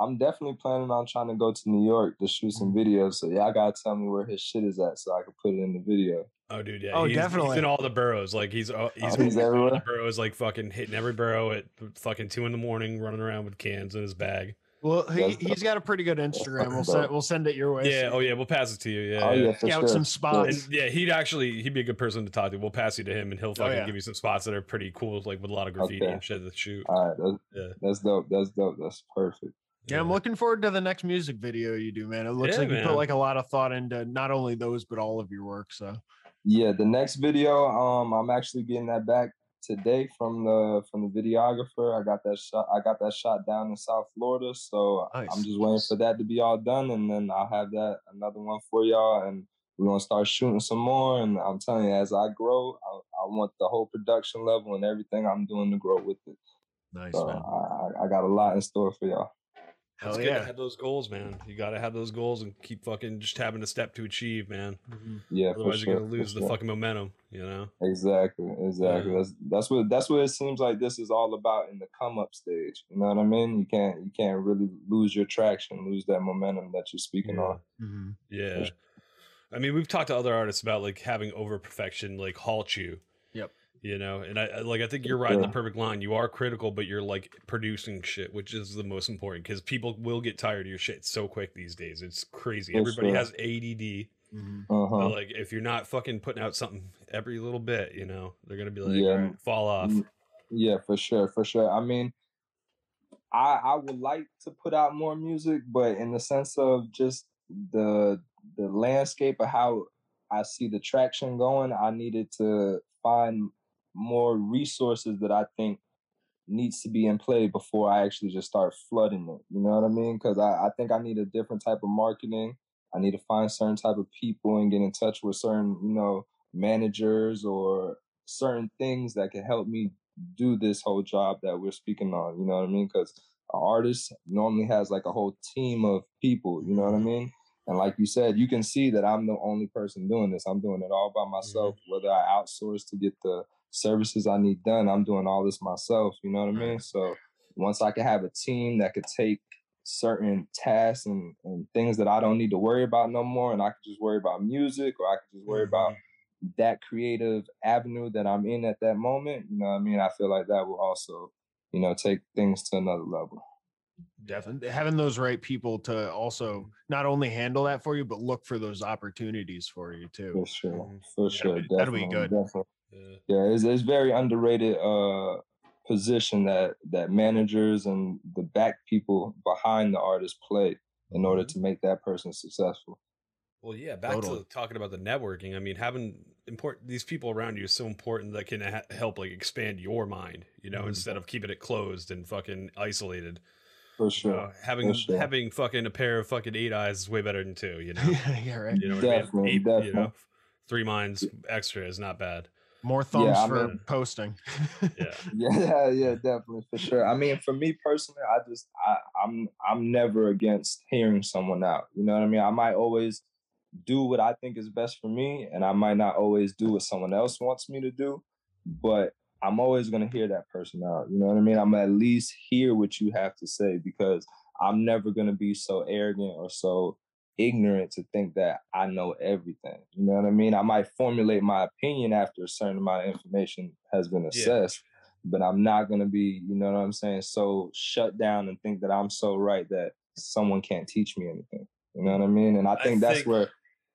E: I'm definitely planning on trying to go to New York to shoot some videos. So y'all gotta tell me where his shit is at so I can put it in the video.
C: Oh, dude, yeah.
D: Oh,
C: he's, He's
D: definitely.
C: in all the boroughs. Like he's uh, he's,
E: Oh, he's
C: in all the boroughs. Like fucking hitting every borough at fucking two in the morning, running around with cans in his bag.
D: Well, he, he's got a pretty good Instagram. We'll send we'll send it your way.
C: Yeah. Oh, yeah. We'll pass it to you. Yeah.
E: oh
C: yeah.
E: yeah,
D: scout
E: sure.
D: some spots.
C: And, yeah, he'd actually he'd be a good person to talk to. We'll pass you to him, and he'll fucking
D: yeah.
C: give you some spots that are pretty cool, like with a lot of graffiti
E: Okay.
C: and shit to shoot.
E: All right, that's,
C: Yeah.
E: that's dope. That's dope. That's perfect.
D: Yeah, I'm looking forward to the next music video you do, man. It looks
C: Yeah,
D: like you
C: man.
D: put like a lot of thought into not only those but all of your work. So
E: Yeah, the next video, um, I'm actually getting that back today from the from the videographer. I got that shot. I got that shot down in South Florida, so
D: Nice.
E: I'm just waiting for that to be all done, and then I'll have that another one for y'all, and we're gonna start shooting some more. And I'm telling you, as I grow, I, I want the whole production level and everything I'm doing to grow with it.
D: nice,
E: So
D: man.
E: I, I- I got a lot in store for y'all.
C: It's
D: Hell
C: good to
D: yeah.
C: have those goals, man. You got to have those goals and keep fucking just having a step to achieve, man.
D: Mhm.
E: Yeah,
C: Otherwise,
E: sure.
C: you're gonna
E: for
C: lose the
E: sure.
C: fucking momentum. You know.
E: Exactly, exactly.
C: Yeah.
E: That's that's what that's what it seems like this is all about in the come up stage. You know what I mean? You can't you can't really lose your traction, lose that momentum that you're speaking
C: Yeah.
E: on.
D: Mhm.
C: Yeah.
E: sure.
C: I mean, we've talked to other artists about like having over perfection like halt you.
D: Yep.
C: You know, and I I- like I think you're riding the perfect line. You are critical, but you're like producing shit, which is the most important because people will get tired of your shit so quick these days. It's crazy.
E: For
C: Everybody
E: sure.
C: has ADD.
D: Mhm.
E: uh-huh.
C: like if you're not fucking putting out something every little bit, you know, they're gonna be like,
E: Yeah.
C: "All right, fall off.
E: Mm, Yeah, for sure, for sure. I mean, I I would like to put out more music, but in the sense of just the the landscape of how I see the traction going, I needed to find more resources that I think needs to be in play before I actually just start flooding it. You know what I mean? Because I, I think I need a different type of marketing. I need to find certain type of people and get in touch with certain, you know, managers or certain things that can help me do this whole job that we're speaking on. You know what I mean? Because an artist normally has like a whole team of people. You know what I mm-hmm. mean? And like you said, you can see that I'm the only person doing this. I'm doing it all by mm-hmm. myself. Whether I outsource to get the services I need done, I'm doing all this myself. You know what I mean? So once I can have a team that could take certain tasks and, and things that I don't need to worry about no more, and I could just worry about music or I could just worry about that creative avenue that I'm in at that moment, you know what I mean? I feel like that will also, you know, take things to another level.
D: Definitely having those right people to also not only handle that for you, but look for those opportunities for you too.
E: For sure.
C: Mhm.
E: For sure.
D: be- that'll be good.
E: Definitely.
C: Yeah.
E: Yeah, it's it's very underrated uh position that that managers and the back people behind the artist play in order
C: Mm-hmm.
E: to make that person successful.
C: Well, yeah. Back
D: Totally.
C: to talking about the networking. I mean, having important these people around you is so important that can ha- help like expand your mind. You know,
D: Mhm.
C: instead of keeping it closed and fucking isolated.
E: For sure.
C: Uh, having
E: For sure.
C: having fucking a pair of fucking eight eyes is way better than two. You know.
D: yeah, right.
C: You know what I mean?
E: Definitely,
C: you know, three minds extra is not bad.
D: More thumbs
E: I
D: for posting.
C: Yeah.
E: Yeah, yeah, definitely for sure. I mean, for me personally, I just I, I'm I'm never against hearing someone out. You know what I mean? I might always do what I think is best for me, and I might not always do what someone else wants me to do, but I'm always gonna hear that person out. You know what I mean? I'm at least hear what you have to say because I'm never gonna be so arrogant or so ignorant to think that I know everything. You know what I mean? I might formulate my opinion after a certain amount of information has been assessed, but I'm not gonna be, you know what I'm saying, so shut down and think that I'm so right that someone can't teach me anything. You know what I mean? And I
C: I
E: think that's
C: think-
E: where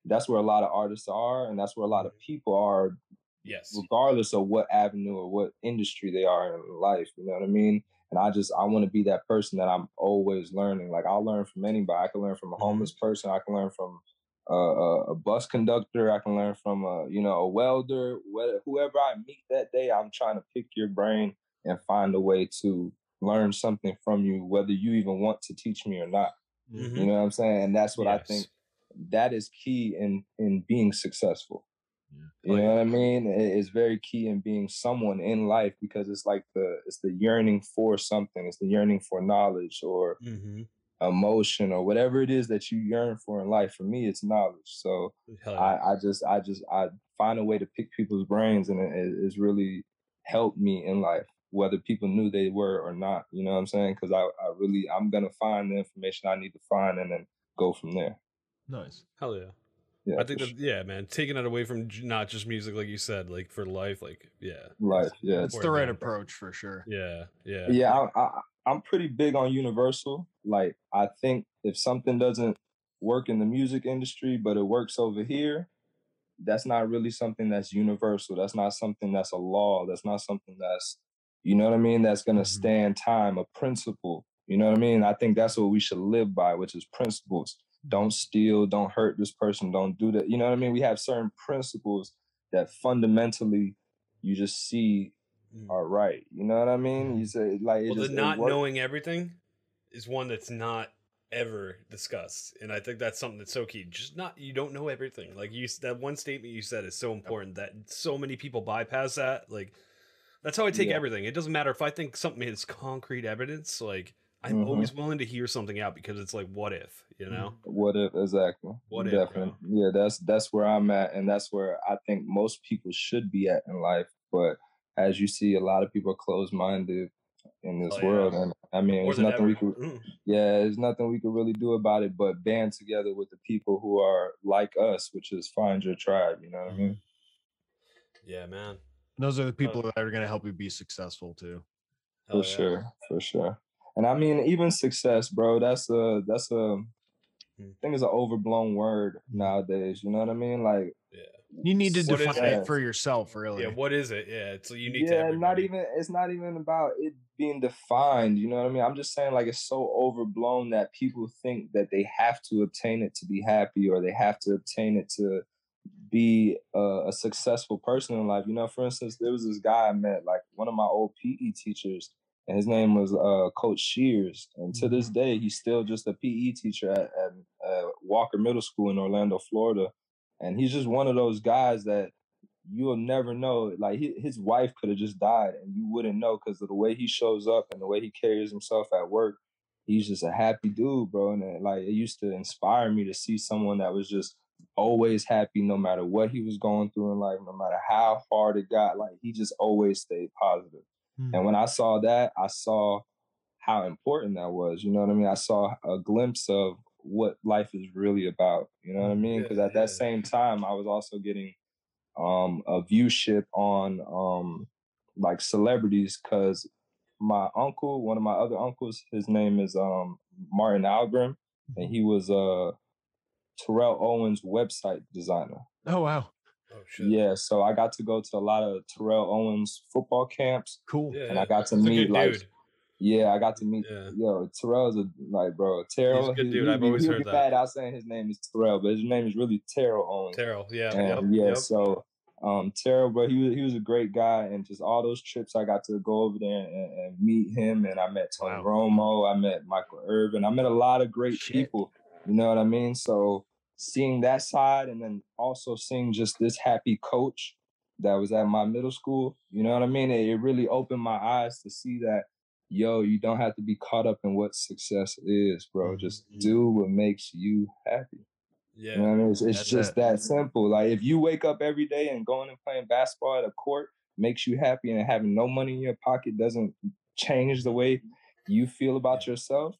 E: that's where a lot of artists are, and that's where a lot of mm-hmm. people are
C: Yes.
E: regardless of what avenue or what industry they are in life. You know what I mean? And I just I want to be that person that I'm always learning. Like I'll learn from anybody. I can learn from a homeless person. I can learn from uh, a, a bus conductor. I can learn from a you know a welder. Whether, whoever I meet that day, I'm trying to pick your brain and find a way to learn something from you, whether you even want to teach me or not.
C: Mhm.
E: You know what I'm saying? And that's what I think that is key in in being successful. You know what I mean? It's very key in being someone in life because it's like the it's the yearning for something. It's the yearning for knowledge or
C: Mhm.
E: emotion or whatever it is that you yearn for in life. For me, it's knowledge. So
C: yeah.
E: I, I just I just I find a way to pick people's brains and it, it- it's really helped me in life, whether people knew they were or not. You know what I'm saying? Because I, I really I'm gonna find the information I need to find and then go from there.
D: Nice.
C: Hell yeah.
E: Yeah,
C: I think
E: for
C: that yeah, man, taking it away from not just music, like you said, like for life, like yeah,
E: Life, yeah.
D: It's the right
C: man.
D: approach for sure.
C: yeah, yeah,
E: yeah I, I, i'm pretty big on universal like i think if something doesn't work in the music industry but it works over here that's not really something that's universal that's not something that's a law that's not something that's you know what i mean that's going to
D: Mhm.
E: stand time a principle you know what i mean i think that's what we should live by which is principles don't steal don't hurt this person don't do that you know what i mean we have certain principles that fundamentally you just see
C: Mm.
E: are right. You know what I mean? You say like it
C: Well, the
E: just, it
C: not knowing everything is one that's not ever discussed, and I think that's something that's so key. Just not you don't know everything. Like you, that one statement you said is so important that so many people bypass that. Like that's how I take
E: Yeah.
C: everything. It doesn't matter if I think something is concrete evidence. Like I'm
E: Mhm.
C: always willing to hear something out because it's like, what if? You know?
E: What if exactly?
C: What if, bro?
E: Yeah, that's that's where I'm at, and that's where I think most people should be at in life. But as you see, a lot of people are closed minded in this
C: Oh, yeah.
E: world, and I mean,
C: More
E: there's
C: than
E: nothing we could.
C: Mm.
E: Yeah, there's nothing we could really do about it, but band together with the people who are like us, which is find your tribe. You know what I mean?
C: Yeah, man.
D: Those are the people that are going to help you be successful too.
C: Hell
E: for
C: yeah.
E: sure for sure and i mean even success bro that's a that's a
C: Hmm.
E: I think it's an overblown word nowadays you know what i mean like
C: Yeah.
D: You need to define
E: it?
D: it for yourself, really.
C: Yeah. What is it? Yeah. It's unique to
E: yeah not even it's not even about it being defined you know what i mean i'm just saying like it's so overblown that people think that they have to obtain it to be happy or they have to obtain it to be a, a successful person in life you know for instance there was this guy i met like one of my old pe teachers and his name was uh, coach shears and to this day he's still just a pe teacher at, at uh, walker middle school in orlando florida and he's just one of those guys that you'll never know. Like hi- his wife could have just died, and you wouldn't know because of the way he shows up and the way he carries himself at work. He's just a happy dude, bro. And it, like it used to inspire me to see someone that was just always happy, no matter what he was going through in life, no matter how hard it got. Like he just always stayed positive.
D: Hmm.
E: And when I saw that, I saw how important that was. You know what I mean? I saw a glimpse of what life is really about. You know what I mean? Because
C: Yeah,
E: at that same time, I was also getting um, a viewship on um, like celebrities because my uncle, one of my other uncles, his name is um, Martin Algrim, and he was uh, Terrell Owens' website designer.
D: Oh wow,
C: Oh shit.
E: Yeah, so I got to go to a lot of Terrell Owens football camps,
D: cool.
C: Yeah.
E: and I got to meet like
C: dude.
E: Yeah, I got to meet.
C: Yeah.
E: Yo, Terrell's a like, bro. Terrell,
C: good
E: he-
C: dude.
E: he-
C: I've
E: he-
C: always
E: he'll
C: heard
E: get
C: that.
E: mad out saying his name is Terrell, but his name is really Terrell Owens.
C: Terrell, yeah,
E: And
C: yep,
E: yeah,
C: yep.
E: so um Terrell, but he was he was a great guy, and just all those trips I got to go over there and, and meet him, and I met Tony Romo, I met Michael Irvin, I met a lot of great people. You know what I mean? So seeing that side, and then also seeing just this happy coach that was at my middle school, you know what I mean? It, it really opened my eyes to see that. Yo, you don't have to be caught up in what success is, bro. Mm-hmm, just mm-hmm. do what makes you happy.
C: Yeah.
E: You know what I mean? It's, it's just
D: it.
E: that simple. Like if you wake up every day and going and playing basketball at a court makes you happy and having no money in your pocket doesn't change the way you feel about yourself,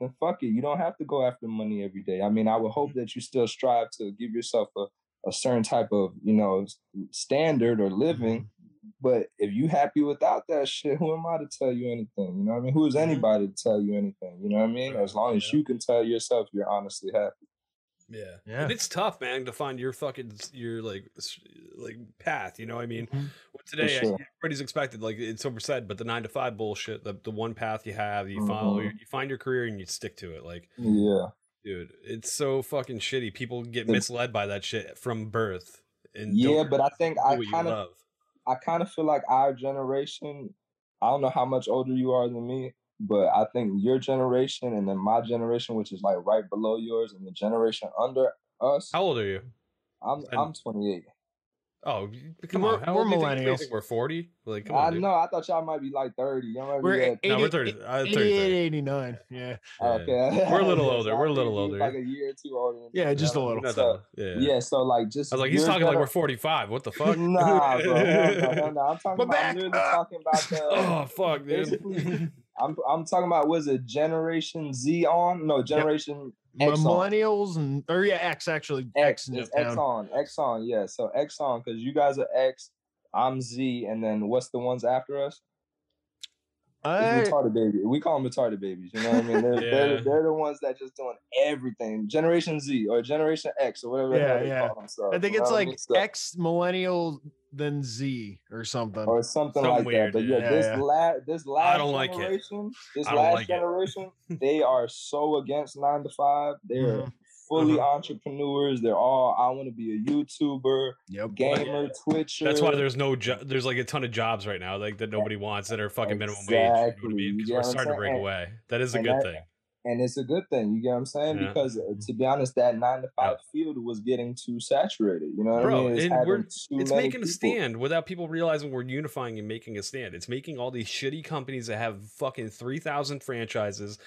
E: then fuck it. You don't have to go after money every day. I mean, I would hope mm-hmm. that you still strive to give yourself a, a certain type of, you know, standard or living. Mm-hmm. But if you happy without that shit, who am I to tell you anything? You know what I mean? Who is mm-hmm. anybody to tell you anything? You know what I mean? As long as you can tell yourself you're honestly happy.
C: Yeah.
D: Yeah.
C: And it's tough, man, to find your fucking your like like path. You know, what I mean,
D: Mhm.
C: Well, today
E: sure.
C: everybody's expected like it's oversaid, but the nine to five bullshit, the the one path you have, you follow,
E: Mhm.
C: you find your career and you stick to it. Like,
E: Yeah.
C: dude, it's so fucking shitty. People get misled by that shit from birth. And
E: Yeah, but I think I kind of. I kind of feel like our generation, I don't know how much older you are than me, but I think your generation and then my generation, which is like right below yours, and the generation under us.
C: How old are you?
E: I'm
C: And-
E: I'm 28.
C: Oh, come
D: We're-
C: on. How
D: we're
C: old do you think- what do you
D: millennials.
C: think We're forty. Like, come
E: I
C: on,
E: know. I thought y'all might be like 30. Y'all
D: We're
E: be at,
D: 80,
C: No, we're 30. uh, 30,
D: 88,
C: 30.
D: 89. Yeah.
C: Yeah.
E: okay.
C: We're a little older. We're a little older.
E: Like a year or two older. than
D: Yeah, just
E: you
D: a little.
C: Not
E: So,
C: yeah.
E: yeah, so like just
C: I was like, he's
E: your
C: talking like we're 45. What the fuck?
E: Nah, bro. Hell no, hell no. I'm talking
D: We're
E: about
D: back.
E: literally talking about the
C: oh, fuck, dude.
E: I'm I'm talking about was it Generation Z on? No, Generation X on.
D: Millennials and or yeah, X actually
E: X
D: X,
E: is
D: down.
E: On. X on, yeah. So X on because you guys are X, I'm Z, and then what's the ones after us?
D: I,
E: It's retarded baby. We call them retarded babies. You know what I mean? They're,
C: Yeah.
E: they're, they're the ones that just doing everything. Generation Z or Generation X or whatever
D: Yeah, yeah.
E: call themselves.
D: I think
E: you
D: it's
E: know what I
D: like
E: mean? So-
D: X millennial then Z or something.
E: or something
C: Something
E: like
C: weird,
E: that. But yeah,
D: yeah.
E: this
D: Yeah.
E: la- this last
C: don't like it.
E: generation, this last
C: like it.
E: generation, they are so against nine to five. They're
D: Mhm.
E: fully
C: Uh-huh.
E: entrepreneurs. They're all I want to be a YouTuber,
D: Yep.
E: gamer, Twitcher.
C: That's why there's no jo- there's like a ton of jobs right now like that nobody wants that are fucking minimum wage. You know what I
E: Exactly.
C: mean?
E: You
C: Because
E: get
C: we're
E: what I'm
C: starting to break
E: saying?
C: away. That is a
E: and
C: good
E: that-
C: thing.
E: And it's a good thing. You get what I'm saying?
C: Yeah.
E: Because uh, to be honest, that nine to five field was getting too saturated. You know what
C: Bro,
E: I mean?
C: it's
E: many
C: making a stand without people realizing we're unifying and making a stand. It's making all these shitty companies that have fucking three thousand franchises.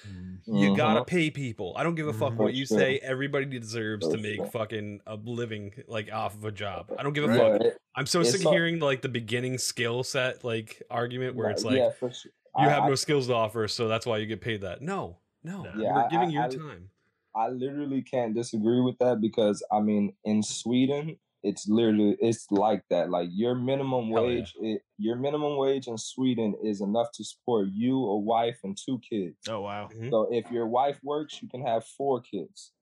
C: You gotta pay people. I don't give a fuck
D: Mhm.
C: what you say. Everybody deserves to make fucking a living like off of a job. I don't give a
E: Yeah,
C: fuck. I'm so
E: it's
C: sick of hearing like the beginning skill set like argument where it's like
E: yeah, sure.
C: you
E: I-
C: have
E: I-
C: no skills to offer, so that's why you get paid that. No, no,
D: Yeah,
C: we're giving
E: I-
C: your
E: I-
C: time.
E: I literally can't disagree with that because I mean, in Sweden, it's literally it's like that. Like your minimum
C: Hell yeah.
E: wage, it, your minimum wage in Sweden is enough to support you, a wife, and two kids.
D: Oh wow.
C: Mhm.
E: So if your wife works, you can have four kids.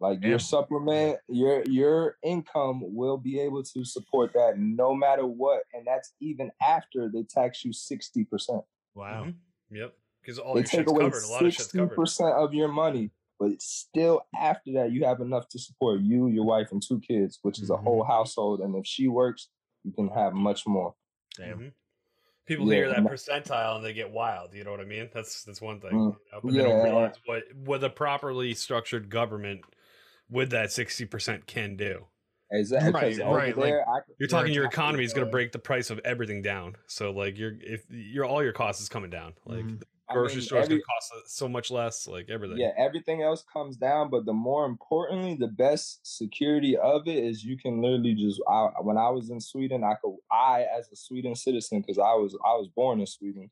E: Like
D: Damn.
E: your supplement, your your income will be able to support that no matter what, and that's even after they tax you sixty percent.
D: Wow.
C: Mhm. Yep, because all
E: They
C: your
E: take
C: shit's
E: away
C: covered. A lot of shit's
E: sixty
C: covered.
E: percent of your money, but still after that you have enough to support you, your wife, and two kids, which is a
D: Mhm.
E: whole household. And if she works, you can have much more.
D: Damn.
C: Mhm. People
E: Yeah,
C: hear that percentile and they get wild. You know what I mean? That's that's one thing.
E: Mm,
C: you know, but they don't
E: yeah.
C: realize what what a properly structured government with that sixty percent can do.
E: Exactly.
D: Right,
E: because over
D: right, like-
E: there, I could-
C: You're talking your economy is going to break the price of everything down. So like you're if you're all your costs is coming down. Like
D: Mhm.
C: The
E: I
C: grocery
E: mean,
C: store is going
E: every-
C: cost so much less. Like everything.
E: Yeah, everything else comes down, but the more importantly, the best security of it is you can literally just. I, when I was in Sweden, I could I as a Sweden citizen because I was I was born in Sweden.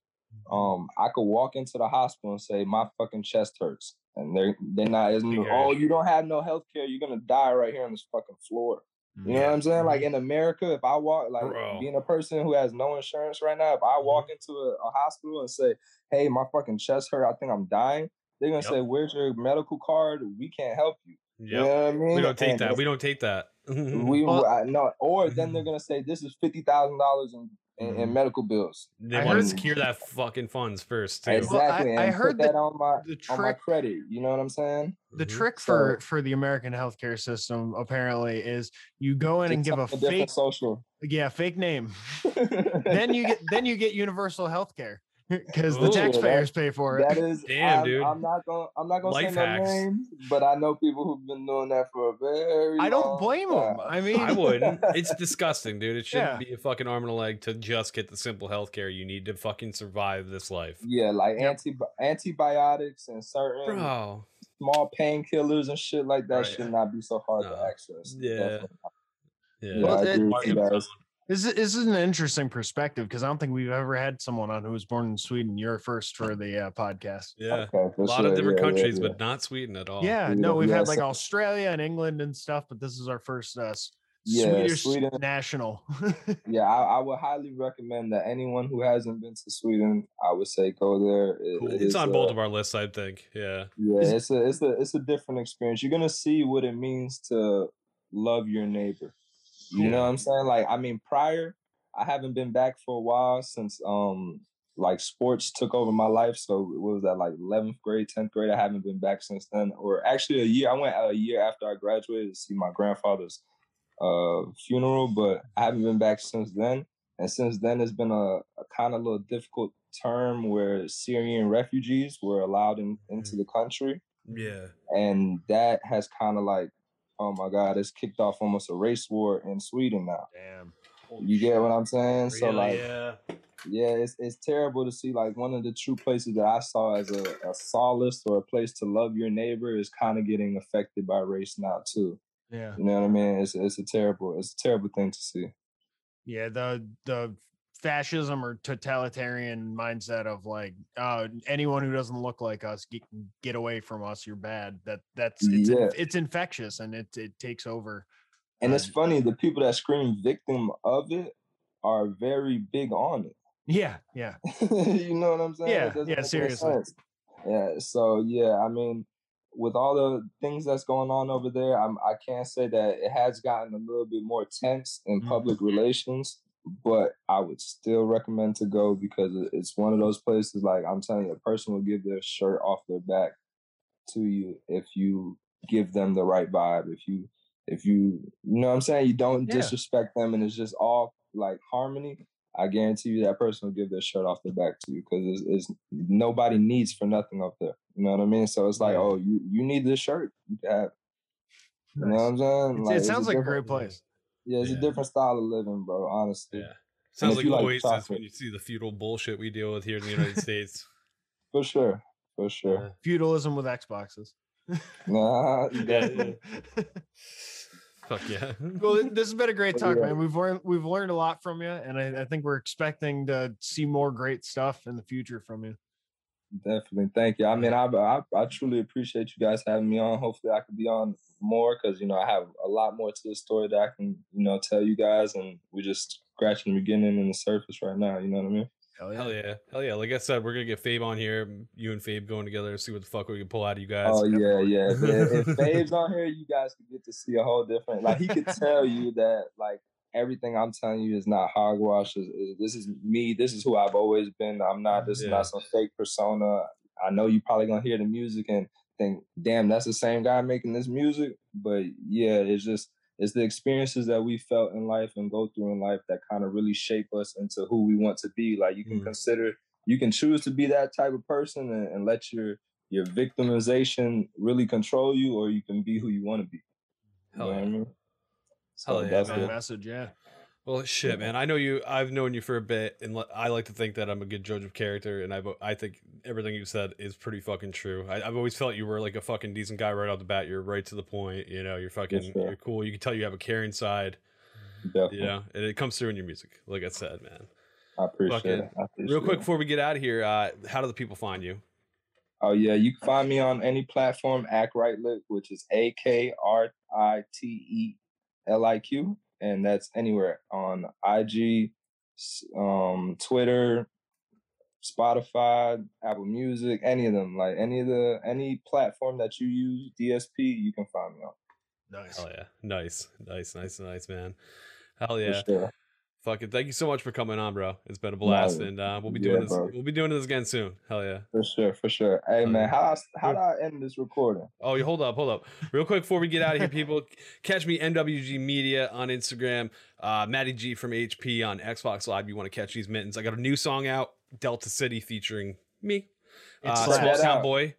E: Um, I could walk into the hospital and say my fucking chest hurts, and they're they're not. Isn't, oh, you don't have no health care. You're gonna die right here on this fucking floor. Mm-hmm. You know
D: Yeah.
E: what I'm saying? Like mm-hmm. in America, if I walk, like
C: Bro.
E: being a person who has no insurance right now, if I mm-hmm. walk into a, a hospital and say, "Hey, my fucking chest hurt. I think I'm dying," they're gonna
C: Yep.
E: say, "Where's your medical card? We can't help you." You know what I mean?
C: We don't take
E: And
C: that. We don't take that.
E: We
D: Well-
E: I, no, or then they're gonna say this is fifty thousand dollars in, in in medical bills.
C: They
D: I
C: want to
D: heard-
C: secure that fucking funds first, too.
E: Exactly,
D: Well, I- I heard
E: that
D: that
E: on my
D: the
E: on my
D: trick-
E: credit. You know what I'm saying?
D: the
C: Mhm.
D: trick
E: So-
D: for for the American healthcare system apparently is you go in and give a
E: something
D: fake
E: social.
D: yeah fake name then you get then you get universal health care because the
C: Ooh,
D: taxpayers pay for it
E: That is,
C: Damn,
E: I'm,
C: dude.
E: I'm not gonna, I'm not gonna
C: Life
E: say no
C: hacks.
E: names, but I know people who've been doing that for a very.
D: I don't
E: long
D: blame them. I mean,
C: I wouldn't. It's disgusting, dude. It shouldn't
D: Yeah.
C: be a fucking arm and a leg to just get the simple health care you need to fucking survive this life.
E: Yeah, like
D: Yep.
E: anti antibiotics and certain
C: Bro.
E: small painkillers and shit like that
C: Right.
E: should not be so hard
C: No.
E: to access.
C: Yeah.
E: Definitely.
C: Yeah.
E: Yeah,
D: Well,
E: I
D: it-
E: agree with you
C: it-
E: guys.
D: this is, this is an interesting perspective because I don't think we've ever had someone on who was born in Sweden. You're first for the uh, podcast.
C: Yeah.
E: Okay,
C: A lot
E: sure.
C: of different
E: yeah, yeah,
C: countries,
E: yeah.
C: but not Sweden at all.
D: Yeah,
E: Yeah,
D: no, we've
E: yeah,
D: had like Australia and England and stuff, but this is our first uh, s-
E: Yeah,
D: Swedish
E: Sweden-
D: national.
E: Yeah, I, I would highly recommend that anyone who hasn't been to Sweden, I would say go there. It-
C: Cool.
E: it
C: It's
E: is,
C: on both
E: uh,
C: of our lists, I think. Yeah.
E: Yeah, it's a it's a it's a different experience. You're gonna see what it means to love your neighbor. You know what I'm saying? Like, I mean, prior, I haven't been back for a while since um like sports took over my life. So what was that like 11th grade, 10th grade? I haven't been back since then. Or actually a year. I went a year after I graduated to see my grandfather's uh funeral, but I haven't been back since then. And since then, it's been a, a kind of little difficult term where Syrian refugees were allowed in, into the country
C: Yeah.
E: and that has kind of like oh my god it's kicked off almost a race war in sweden now
D: Damn.
E: you get what i'm saying so like
C: yeah.
E: yeah it's, it's terrible to see like one of the true places that i saw as a, a solace or a place to love your neighbor is kind of getting affected by race now too
D: Yeah.
E: you know what i mean it's, it's a terrible it's a terrible thing to see
D: Yeah, the the fascism or totalitarian mindset of like uh anyone who doesn't look like us get, get away from us you're bad that that's it's
E: Yeah.
D: it's infectious and it it takes over
E: and it's
D: Uh,
E: funny the people that scream victim of it are very big on it
D: yeah yeah
E: you know what I'm saying?
D: Yeah, yeah, seriously.
E: Yeah. So yeah, I mean, with all the things that's going on over there, I'm I can't say that it has gotten a little bit more tense in
D: Mhm.
E: public relations, but I would still recommend to go because it's one of those places. Like I'm telling you, a person will give their shirt off their back to you if you give them the right vibe. If you if you you know what I'm saying, you don't
D: Yeah.
E: disrespect them, and it's just all like harmony. I guarantee you that person will give their shirt off their back to you because it's, it's nobody needs for nothing up there. You know what I mean? So it's like,
D: Yeah.
E: oh, you you need this shirt, you have. it. You know what I'm saying? Like,
D: it sounds like a great place
E: Yeah, it's
C: Yeah.
E: a different style of living, bro. Honestly,
C: Yeah. Sounds like
E: you like
C: Oasis
E: chocolate.
C: when you see the feudal bullshit we deal with here in the United States.
E: for sure, for sure.
C: Yeah.
D: feudalism with xboxes
E: Nah,
C: Yeah,
E: definitely.
C: Fuck yeah.
D: well this has been a great talk
E: yeah.
D: man we've learned we've learned a lot from you and I, I think we're expecting to see more great stuff in the future from you
E: Definitely, thank you. I mean, I, I I truly appreciate you guys having me on. Hopefully, I could be on more because you know I have a lot more to the story that I can you know tell you guys, and we're just scratching the beginning and the surface right now. You know what I mean?
D: Hell yeah.
C: Hell yeah. Hell yeah. Like I said, we're gonna get Fabe on here. You and Fabe going together, see what the fuck we can pull out of you guys.
E: Oh yeah, yeah. If, if Fave's on here, you guys could get to see a whole different. Like he could tell you that like everything I'm telling you is not hogwash. Is, is- this is me. This is who I've always been. I'm not. This is not some fake persona. I know you're probably gonna hear the music and think, damn, that's the same guy making this music. But yeah, it's just it's the experiences that we felt in life and go through in life that kind of really shape us into who we want to be. Like you can
C: Mm.
E: consider you can choose to be that type of person and, and let your your victimization really control you, or you can be who you want to be.
C: Hell
E: what I
C: yeah.
E: Mean?
C: Hell yeah,
E: that's
C: man.
D: Good message yeah
C: Well, shit, man. I know you. I've known you for a bit, and I like to think that I'm a good judge of character. And I, I think everything you said is pretty fucking true. I, I've always felt you were like a fucking decent guy right off the bat. You're right to the point. You know, you're fucking,
E: sure.
C: you're cool. You can tell you have a caring side.
E: Definitely.
C: You know, and it comes through in your music. Like I said, man.
E: I appreciate
C: Fucking-
E: it. I appreciate
C: Real quick
E: it.
C: before we get out of here, uh, how do the people find you?
E: Oh yeah, you can find me on any platform, Akrite Liq, which is A K R I T E L I Q, and that's anywhere on IG, um, Twitter, Spotify, Apple Music, any of them. Like any of the any platform that you use, DSP, you can find me on.
D: Nice.
C: Hell yeah. Nice. Nice, nice, nice, man. Hell
I: For
C: yeah.
I: sure.
C: Fucking thank you so much for coming on, bro. It's been a blast.
I: No,
C: and uh we'll be
I: yeah,
C: doing this
I: bro.
C: we'll be doing this again soon. Hell yeah.
I: For sure, for sure. Hey
C: Oh,
I: man, how how do I end this recording?
C: Oh, you hold up, hold up. Real quick before we get out of here, people, catch me MWG Media on Instagram, uh, Matty G from HP on Xbox Live. You want to catch these mittens? I got a new song out, Delta City, featuring me,
D: It's
C: uh,
D: like-
C: Small Town
I: out.
C: Boy.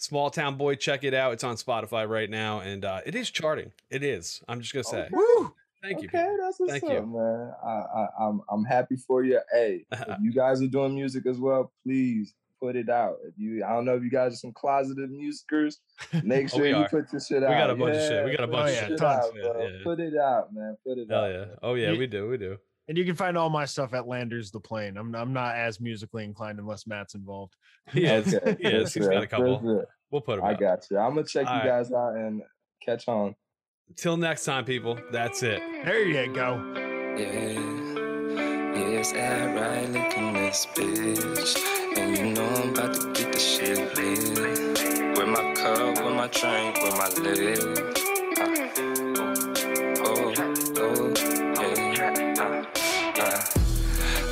C: Small Town Boy, check it out. It's on Spotify right now, and uh, it is charting. It is. I'm just gonna say.
D: Woo!
C: Thank you.
I: Okay,
C: people.
I: that's what's
C: Thank
I: up,
C: you.
I: man. I, I, I'm I'm happy for you. Hey, if you guys are doing music as well, please put it out. If you, I don't know if you guys are some closeted musicers, make
C: Oh,
I: sure
C: we
I: you
C: are.
I: put this shit
C: We
I: out.
C: We got a bunch of shit. We got a
I: put
C: bunch
D: of
I: this
D: shit.
I: shit
D: Tons.
I: out,
C: Yeah, yeah.
I: Put it out, man. Put it
C: Hell
I: out.
C: yeah.
I: man.
C: Oh yeah,
D: Ye-
C: we do. We do.
D: And you can find all my stuff at Landers the Plane. I'm I'm not as musically inclined unless Matt's involved.
C: He is.
I: Okay,
C: He is. He's got a couple. We'll put him
I: I
C: out.
I: got you. I'm gonna check
C: All
I: you
C: right.
I: guys out and catch on.
C: Till next time, people. That's it.
D: There you go.
E: Yeah, yes, I right looking this bitch. And you know I'm about to get the shit lit. With my cup, with my drink, with my lid. Uh, oh, oh, yeah. Uh, uh.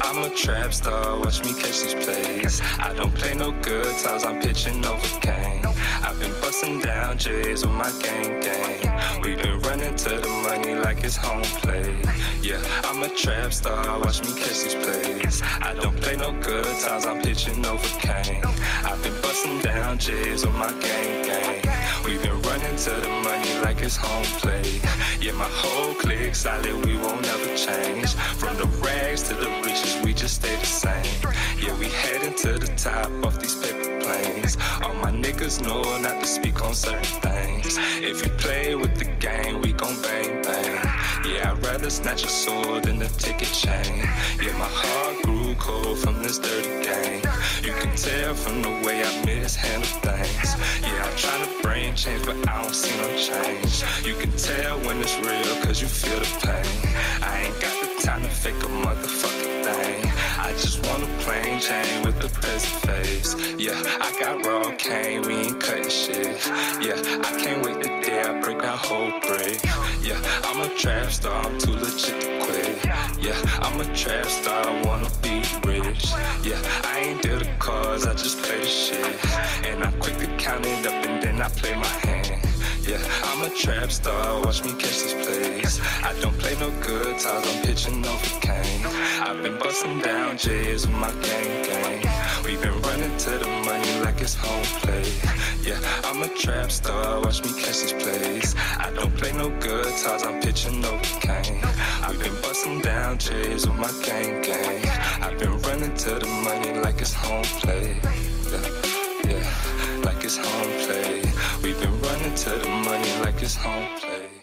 E: I'm a trap star, watch me catch these plays. I don't play no good times, I'm pitching over game. I've been busting down J's with my gang gang. We've been running to the money like it's home play. Yeah, I'm a trap star, watch me catch these plays. I don't play no good times, I'm pitching over cane. I've been busting down J's with my gang gang. We've been running to the money like it's home play. Yeah, my whole clique solid, we won't ever change. From the rags to the riches, we just stay the same. Yeah, we heading to the top off these paper planes. All my niggas know not to speak on certain things. If you play with the game, we gon' bang bang. Yeah, I'd rather snatch a sword than a ticket chain. Yeah, my heart grew cold from this dirty game. You can tell from the way I mishandle things. Yeah, I try to bring change, but I don't see no change. You can tell when it's real, cause you feel the pain. I ain't got the time to fake a motherfucking I just want a plain Jane with a present face. Yeah, I got raw cane, we ain't cutting shit. Yeah, I can't wait the day I break my whole break. Yeah, I'm a trap star, I'm too legit to quit. Yeah, I'm a trap star, I wanna be rich. Yeah, I ain't deal the cards, I just play the shit. And I quick to count it up and then I play my hand. Yeah, I'm a trap star, watch me catch these plays. I don't play no good times, I'm pitching over cane. I've been busting down J's with my gang gang. We've been running to the money like it's home play. Yeah, I'm a trap star, watch me catch these plays. I don't play no good times, I'm pitching over cane. I've been busting down J's with my gang gang. I've been running to the money like it's home play. Yeah, yeah, it's home play. We've been running to the money like it's home play.